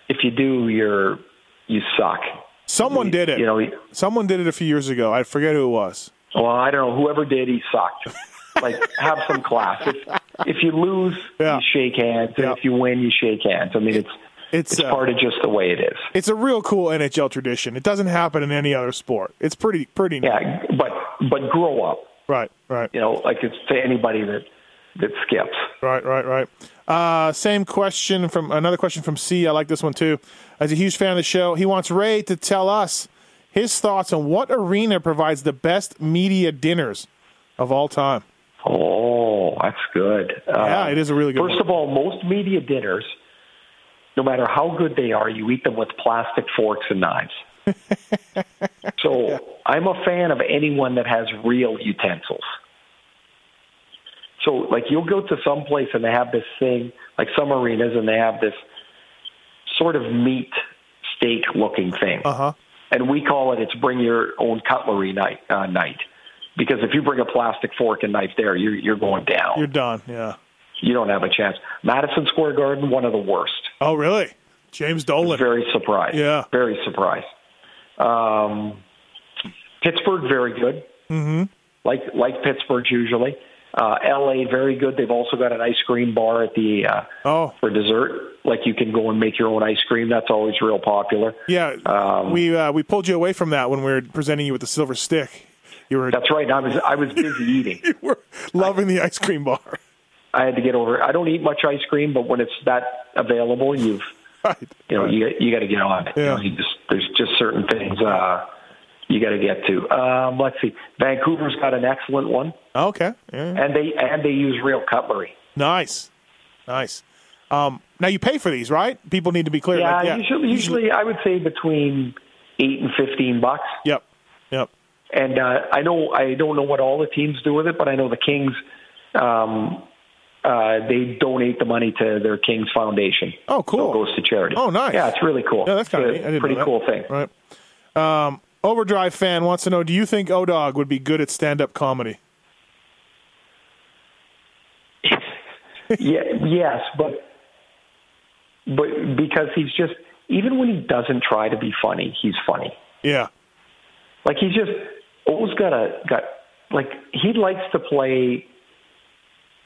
Speaker 3: if you do, you're you suck.
Speaker 2: Someone
Speaker 3: you,
Speaker 2: did it.
Speaker 3: You know,
Speaker 2: someone did it a few years ago. I forget who it was.
Speaker 3: Well, I don't know. Whoever did, he sucked. like, have some class. If, if you lose,
Speaker 2: yeah.
Speaker 3: you shake hands, and
Speaker 2: yeah.
Speaker 3: if you win, you shake hands. I mean, it's
Speaker 2: it's,
Speaker 3: it's uh, part of just the way it is.
Speaker 2: It's a real cool NHL tradition. It doesn't happen in any other sport. It's pretty pretty.
Speaker 3: Neat. Yeah, but but grow up.
Speaker 2: Right, right.
Speaker 3: You know, like it's to anybody that that skips.
Speaker 2: Right, right, right. Uh, same question from another question from C. I like this one too. As a huge fan of the show, he wants Ray to tell us his thoughts on what arena provides the best media dinners of all time.
Speaker 3: Oh, that's good.
Speaker 2: Yeah, it is a really good.
Speaker 3: First
Speaker 2: one.
Speaker 3: of all, most media dinners, no matter how good they are, you eat them with plastic forks and knives. so yeah. I'm a fan of anyone that has real utensils. So, like, you'll go to some place and they have this thing, like some arenas, and they have this sort of meat steak looking thing.
Speaker 2: Uh-huh.
Speaker 3: And we call it it's bring your own cutlery night. Uh, night. Because if you bring a plastic fork and knife there, you're, you're going down.
Speaker 2: You're done, yeah.
Speaker 3: You don't have a chance. Madison Square Garden, one of the worst.
Speaker 2: Oh, really? James Dolan.
Speaker 3: Very surprised.
Speaker 2: Yeah.
Speaker 3: Very surprised. Um, Pittsburgh, very good.
Speaker 2: Mm-hmm.
Speaker 3: Like like Pittsburgh's usually. Uh, L.A. very good. They've also got an ice cream bar at the uh,
Speaker 2: Oh,
Speaker 3: for dessert. Like you can go and make your own ice cream. That's always real popular.
Speaker 2: yeah.
Speaker 3: Um,
Speaker 2: we uh, we pulled you away from that when we were presenting you with the silver stick. You were
Speaker 3: That's right. I was I was busy eating.
Speaker 2: you were loving the ice cream bar.
Speaker 3: I had to get over. I don't eat much ice cream, but when it's that available, you've
Speaker 2: Right.
Speaker 3: you know you you got to get on it. You know, you just there's just certain things uh, you got to get to. Um, let's see. Vancouver's got an excellent one,
Speaker 2: Okay. Yeah.
Speaker 3: and they and they use real cutlery.
Speaker 2: Nice. Nice. Um, now you pay for these, right? People need to be clear.
Speaker 3: Yeah,
Speaker 2: like,
Speaker 3: usually usually I would say between eight and fifteen bucks.
Speaker 2: Yep. Yep.
Speaker 3: And uh, I know I don't know what all the teams do with it, but I know the Kings. Um, uh, they donate the money to their Kings Foundation.
Speaker 2: Oh, cool.
Speaker 3: So it goes to charity.
Speaker 2: Oh, nice.
Speaker 3: Yeah, it's really cool.
Speaker 2: Yeah, that's kind of
Speaker 3: It's
Speaker 2: neat. I
Speaker 3: a
Speaker 2: didn't
Speaker 3: pretty cool thing.
Speaker 2: Right. Um, Overdrive fan wants to know: Do you think Odog would be good at stand-up comedy?
Speaker 3: yeah, yes, but but because he's just even when he doesn't try to be funny, he's funny.
Speaker 2: Yeah.
Speaker 3: Like he's just always got a got like he likes to play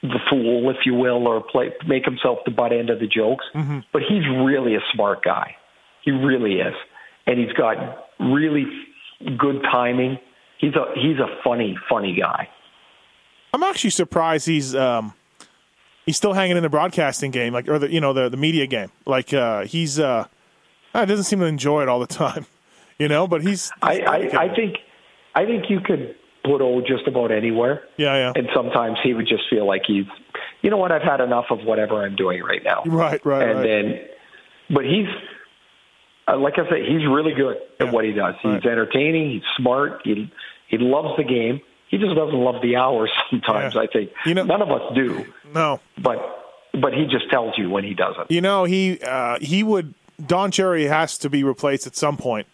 Speaker 3: the fool, if you will, or play make himself the butt end of the jokes. Mm-hmm. But he's really a smart guy. He really is, and he's got really good timing. He's a he's a funny funny guy.
Speaker 2: I'm actually surprised he's um, he's still hanging in the broadcasting game, like or the you know the the media game. Like uh, he's uh, uh, doesn't seem to enjoy it all the time, you know. But he's,
Speaker 3: I
Speaker 2: he's
Speaker 3: I, I
Speaker 2: dedicated.
Speaker 3: think I think you could put O just about anywhere.
Speaker 2: yeah yeah
Speaker 3: and sometimes he would just feel like he's, you know what, I've had enough of whatever I'm doing right now.
Speaker 2: right right
Speaker 3: and
Speaker 2: right.
Speaker 3: then, but he's, uh, like I said, he's really good at
Speaker 2: Yeah.
Speaker 3: what he does. He's
Speaker 2: Right.
Speaker 3: entertaining. He's smart. He he loves the game. He just doesn't love the hours sometimes.
Speaker 2: Yeah.
Speaker 3: I think
Speaker 2: You know-
Speaker 3: none of us do,
Speaker 2: no
Speaker 3: but but he just tells you when he doesn't.
Speaker 2: You know, he uh, he would Don Cherry has to be replaced at some point.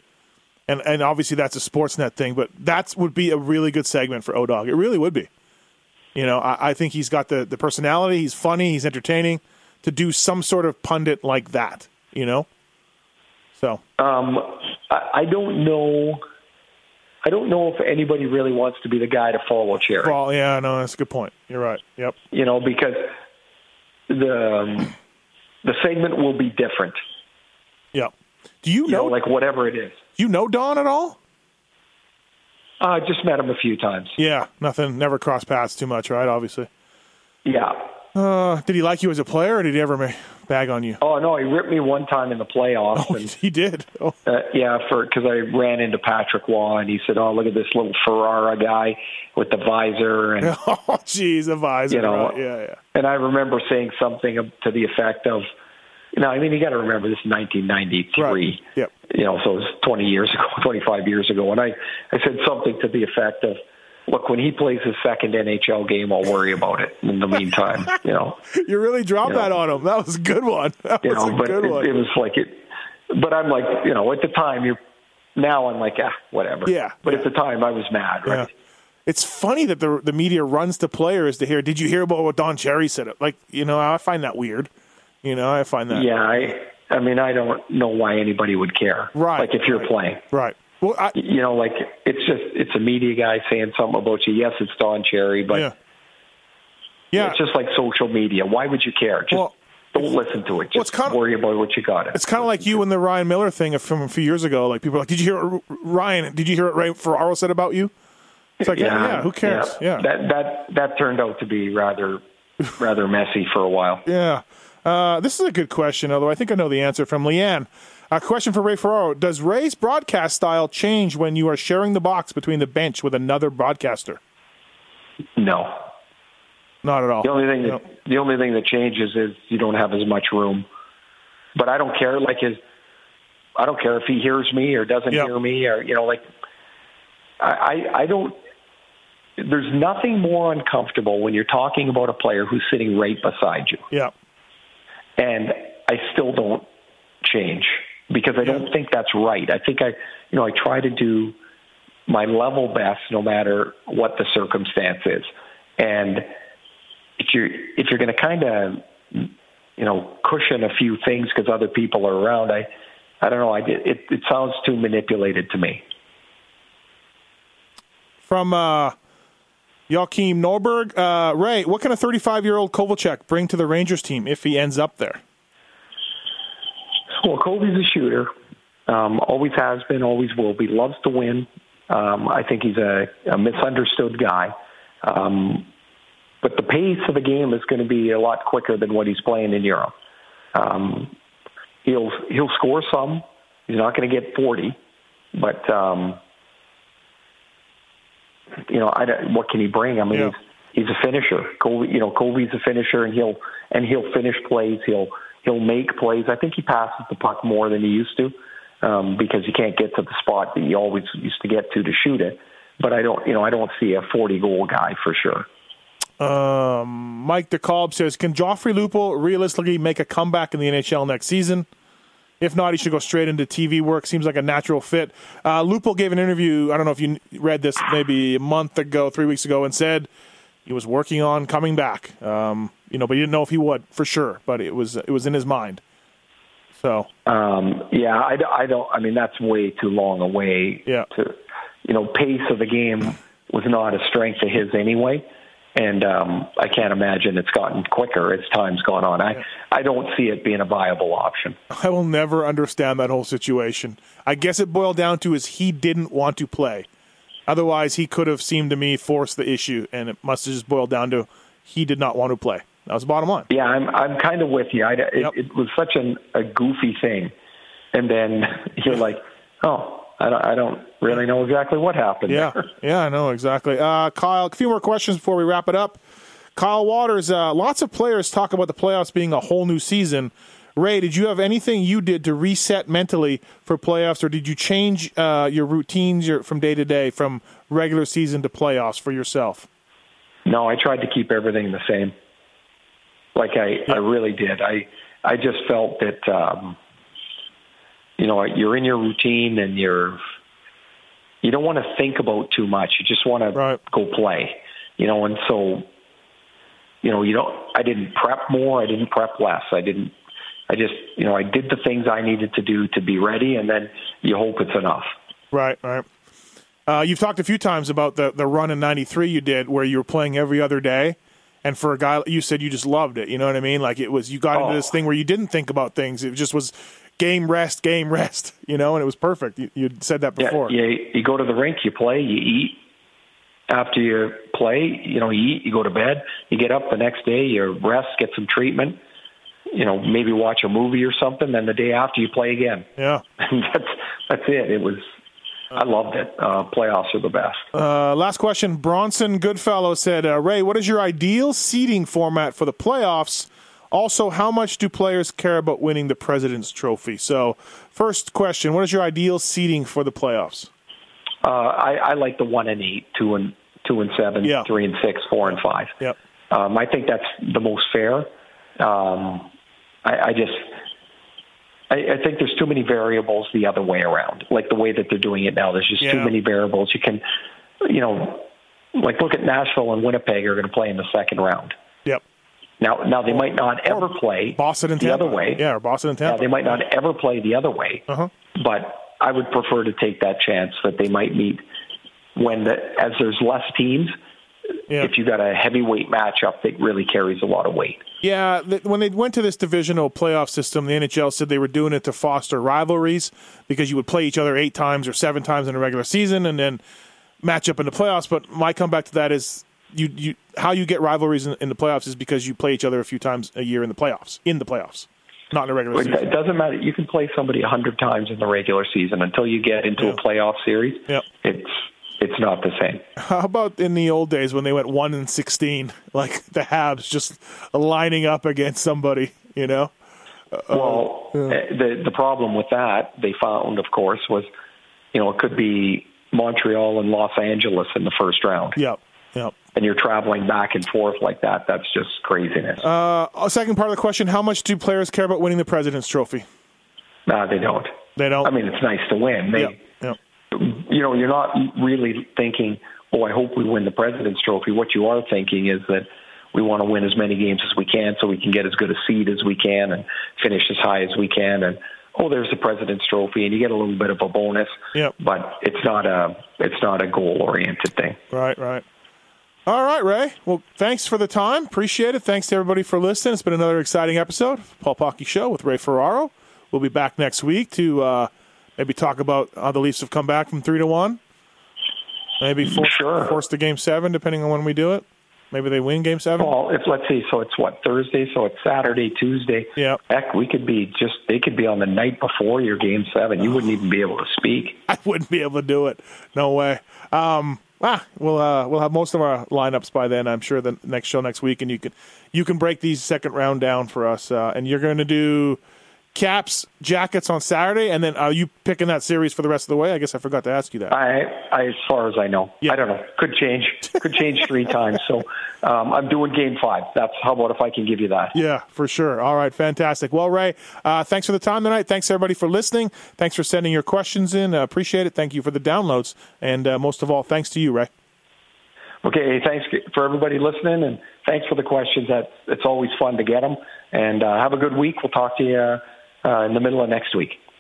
Speaker 2: And and obviously that's a Sportsnet thing, but that would be a really good segment for Odog. It really would be. You know, I, I think he's got the, the personality, he's funny, he's entertaining to do some sort of pundit like that, you know? So
Speaker 3: Um, I, I don't know. I don't know if anybody really wants to be the guy to follow Cherry.
Speaker 2: well, yeah, no, that's a good point. You're right. Yep.
Speaker 3: you know, because the um, the segment will be different.
Speaker 2: Yep. Do you
Speaker 3: You know,
Speaker 2: know
Speaker 3: like whatever it is.
Speaker 2: you know Don at all?
Speaker 3: I just met him a few times.
Speaker 2: Yeah, nothing never crossed paths too much, right? Obviously.
Speaker 3: Yeah.
Speaker 2: Uh, did he like you as a player or did he ever bag on you?
Speaker 3: Oh no, he ripped me one time in the playoffs.
Speaker 2: Oh,
Speaker 3: and,
Speaker 2: he did. Oh.
Speaker 3: uh, yeah, for because I ran into Patrick Roy and he said, "Oh, look at this little Ferrara guy with the visor." And
Speaker 2: Oh, jeez, a visor.
Speaker 3: You know,
Speaker 2: right. yeah, yeah.
Speaker 3: and I remember saying something to the effect of, you know, I mean, you got to remember this is 1993.
Speaker 2: Right. Yep.
Speaker 3: you know, so it was 20 years ago, 25 years ago. And I, I said something to the effect of, look, when he plays his second NHL game, I'll worry about it in the meantime, you know,
Speaker 2: You really dropped
Speaker 3: You know.
Speaker 2: that on him. That was a good one. That
Speaker 3: you
Speaker 2: was
Speaker 3: know,
Speaker 2: a good
Speaker 3: it,
Speaker 2: one.
Speaker 3: it was like it, but I'm like, you know, at the time you're, now I'm like, ah, whatever.
Speaker 2: Yeah,
Speaker 3: But
Speaker 2: yeah.
Speaker 3: at the time I was mad,
Speaker 2: yeah.
Speaker 3: right?
Speaker 2: It's funny that the the media runs to players to hear. Did you hear about what Don Cherry said? Like, you know, I find that weird. You know, I find that
Speaker 3: Yeah. I, I mean, I don't know why anybody would care.
Speaker 2: Right,
Speaker 3: Like if you're playing.
Speaker 2: right. Well, I,
Speaker 3: you know, like it's just it's a media guy saying something about you. Yes, it's Don Cherry, but
Speaker 2: yeah, yeah.
Speaker 3: it's just like social media. Why would you care? Just
Speaker 2: Well,
Speaker 3: don't listen to it.
Speaker 2: well, it's
Speaker 3: Just
Speaker 2: kinda-
Speaker 3: worry about what you got.
Speaker 2: It's kind of like you and the Ryan Miller thing from a few years ago. Like people are like, did you hear Ryan? Did you hear what Ray Ferraro said about you? It's like, yeah, yeah who cares? Yeah,
Speaker 3: That that that turned out to be rather rather messy for a while.
Speaker 2: Yeah. Uh, this is a good question, although I think I know the answer from Leanne. A question for Ray Ferraro. Does Ray's broadcast style change when you are sharing the box between the bench with another broadcaster?
Speaker 3: No.
Speaker 2: Not at all.
Speaker 3: The only thing that
Speaker 2: No.
Speaker 3: the only thing that changes is you don't have as much room. But I don't care. Like his, I don't care if he hears me or doesn't
Speaker 2: Yeah.
Speaker 3: hear me or you know like. I I, I don't. There's nothing more uncomfortable when you're talking about a player who's sitting right beside you.
Speaker 2: Yeah.
Speaker 3: and I still don't change because I don't think that's right. I think I, you know, I try to do my level best no matter what the circumstance is. And if you're if you're going to kind of you know, cushion a few things because other people are around. I, I don't know. I it it sounds too manipulated to me.
Speaker 2: From uh, Joachim Norberg, uh, Ray, what can a 35 year old Kovalchuk bring to the Rangers team if he ends up there?
Speaker 3: Well, Kobe's a shooter. Um, always has been, always will be. Loves to win. Um, I think he's a, a misunderstood guy. Um, but the pace of the game is going to be a lot quicker than what he's playing in Europe. Um, he'll he'll score some. He's not going to get 40, but um, you know, I don't, what can he bring? I mean, yeah. he's, he's a finisher. Kobe, you know, Kobe's a finisher, and he'll and he'll finish plays. He'll he'll make plays. I think he passes the puck more than he used to um, because he can't get to the spot that he always used to get to to shoot it. But I don't, you know, I don't see a 40 goal guy for sure.
Speaker 2: Um, Mike DeKalb says, "Can Joffrey Lupul realistically make a comeback in the NHL next season? If not, he should go straight into TV work. Seems like a natural fit." Uh, Lupul gave an interview. I don't know if you read this, maybe a month ago, three weeks ago, and said he was working on coming back. Um, you know, but he didn't know if he would for sure. But it was it was in his mind. So
Speaker 3: um, yeah, I, I don't. I mean, that's way too long away.
Speaker 2: Yeah.
Speaker 3: To you know, pace of the game was not a strength of his anyway and um, I can't imagine it's gotten quicker as time's gone on. I I don't see it being a viable option.
Speaker 2: I will never understand that whole situation. I guess it boiled down to is he didn't want to play. Otherwise, he could have seemed to me forced the issue, and it must have just boiled down to he did not want to play. That was the bottom line.
Speaker 3: Yeah, I'm I'm kind of with you. I, it, yep. it was such an, a goofy thing, and then you're like, oh, I don't, I don't really know exactly what happened.
Speaker 2: Yeah,
Speaker 3: there.
Speaker 2: yeah, I know exactly. Uh, Kyle, a few more questions before we wrap it up. Kyle Waters, uh, lots of players talk about the playoffs being a whole new season. Ray, did you have anything you did to reset mentally for playoffs, or did you change uh, your routines your, from day to day, from regular season to playoffs for yourself?
Speaker 3: No, I tried to keep everything the same. Like I, yeah. I really did. I, I just felt that. Um, you know you're in your routine and you're you don't want to think about too much. You just want to
Speaker 2: right.
Speaker 3: go play. You know, and so you know, you don't I didn't prep more, I didn't prep less. I didn't I just, you know, I did the things I needed to do to be ready and then you hope it's enough.
Speaker 2: Right, right. Uh, you've talked a few times about the the run in '93 you did, where you were playing every other day, and for a guy, you said you just loved it. You know what I mean? Like it was, you got oh. into this thing where you didn't think about things. It just was game rest, game rest, you know, and it was perfect. You, you said that before.
Speaker 3: Yeah, you, you go to the rink, you play, you eat. After you play, you know, you eat, you go to bed, you get up the next day, you rest, get some treatment, you know, maybe watch a movie or something. Then the day after, you play again.
Speaker 2: Yeah,
Speaker 3: and that's that's it. It was. I loved it. Uh, playoffs are the best.
Speaker 2: Uh, last question. Bronson Goodfellow said, uh, Ray, what is your ideal seeding format for the playoffs? Also, how much do players care about winning the President's Trophy? So, first question: What is your ideal seeding for the playoffs?
Speaker 3: Uh, I, I, like the one and eight, two and two and seven,
Speaker 2: yeah.
Speaker 3: three and six, four and five.
Speaker 2: Yep.
Speaker 3: Um, I think that's the most fair. Um, I, I, just, I, I, think there's too many variables the other way around. Like the way that they're doing it now, there's just
Speaker 2: yeah.
Speaker 3: too many variables. You can, you know, like look at Nashville and Winnipeg are going to play in the second round.
Speaker 2: Yep.
Speaker 3: Now, now they might not ever play
Speaker 2: Boston and
Speaker 3: the
Speaker 2: Tampa.
Speaker 3: other way.
Speaker 2: Yeah, or Boston and Tampa.
Speaker 3: Now, they might not ever play the other way.
Speaker 2: Uh-huh.
Speaker 3: But I would prefer to take that chance that they might meet when the as there's less teams.
Speaker 2: Yeah.
Speaker 3: If you got a heavyweight matchup that really carries a lot of weight.
Speaker 2: Yeah, when they went to this divisional playoff system, the NHL said they were doing it to foster rivalries because you would play each other eight times or seven times in a regular season and then match up in the playoffs. But my comeback to that is you you how you get rivalries in, in, the playoffs is because you play each other a few times a year in the playoffs. In the playoffs, not in the regular season.
Speaker 3: It doesn't matter. You can play somebody a hundred times in the regular season until you get into
Speaker 2: yeah.
Speaker 3: a playoff series.
Speaker 2: Yep.
Speaker 3: It's it's not the same.
Speaker 2: How about in the old days when they went one and sixteen, like the Habs just lining up against somebody, you know?
Speaker 3: Uh, well, yeah. Eh, the the problem with that they found, of course, was you know it could be Montreal and Los Angeles in the first round.
Speaker 2: Yep. Yep
Speaker 3: and you're traveling back and forth like that, that's just craziness.
Speaker 2: Uh, a second part of the question: How much do players care about winning the President's Trophy?
Speaker 3: Nah, they don't.
Speaker 2: They don't.
Speaker 3: I mean, it's nice to win. They,
Speaker 2: yep.
Speaker 3: You know, you're not really thinking, "Oh, I hope we win the President's Trophy." What you are thinking is that we want to win as many games as we can so we can get as good a seed as we can and finish as high as we can. And oh, there's the President's Trophy, and you get a little bit of a bonus.
Speaker 2: Yep.
Speaker 3: But it's not a it's not a goal oriented thing.
Speaker 2: Right, right. All right, Ray. Well, thanks for the time. Appreciate it. Thanks to everybody for listening. It's been another exciting episode of Paul Pocky Show with Ray Ferraro. We'll be back next week to uh, maybe talk about how the Leafs have come back from three to one. Maybe force,
Speaker 3: Sure.
Speaker 2: force the game seven, depending on when we do it. Maybe they win game seven.
Speaker 3: Well, if let's see, so it's what Thursday, so it's Saturday, Tuesday.
Speaker 2: Yeah.
Speaker 3: Heck, we could be just they could be on the night before your game seven. You wouldn't even be able to speak.
Speaker 2: I wouldn't be able to do it. No way. Um, ah, we'll uh, we'll have most of our lineups by then. I'm sure the next show next week, and you can you can break these second round down for us. Uh, and you're going to do Caps Jackets on Saturday, and then are you picking that series for the rest of the way? I guess I forgot to ask you that.
Speaker 3: I, I as far as I know,
Speaker 2: Yeah.
Speaker 3: I don't know. Could change. Could change three times. So um, I'm doing game five. That's how about if I can give you that.
Speaker 2: Yeah, for sure. All right, fantastic. Well, Ray, uh, thanks for the time tonight. Thanks everybody for listening. Thanks for sending your questions in. Uh, appreciate it. Thank you for the downloads, and uh, most of all, thanks to you, Ray.
Speaker 3: Okay, thanks for everybody listening, and thanks for the questions. That it's always fun to get them. And uh, have a good week. We'll talk to you uh, in the middle of next week.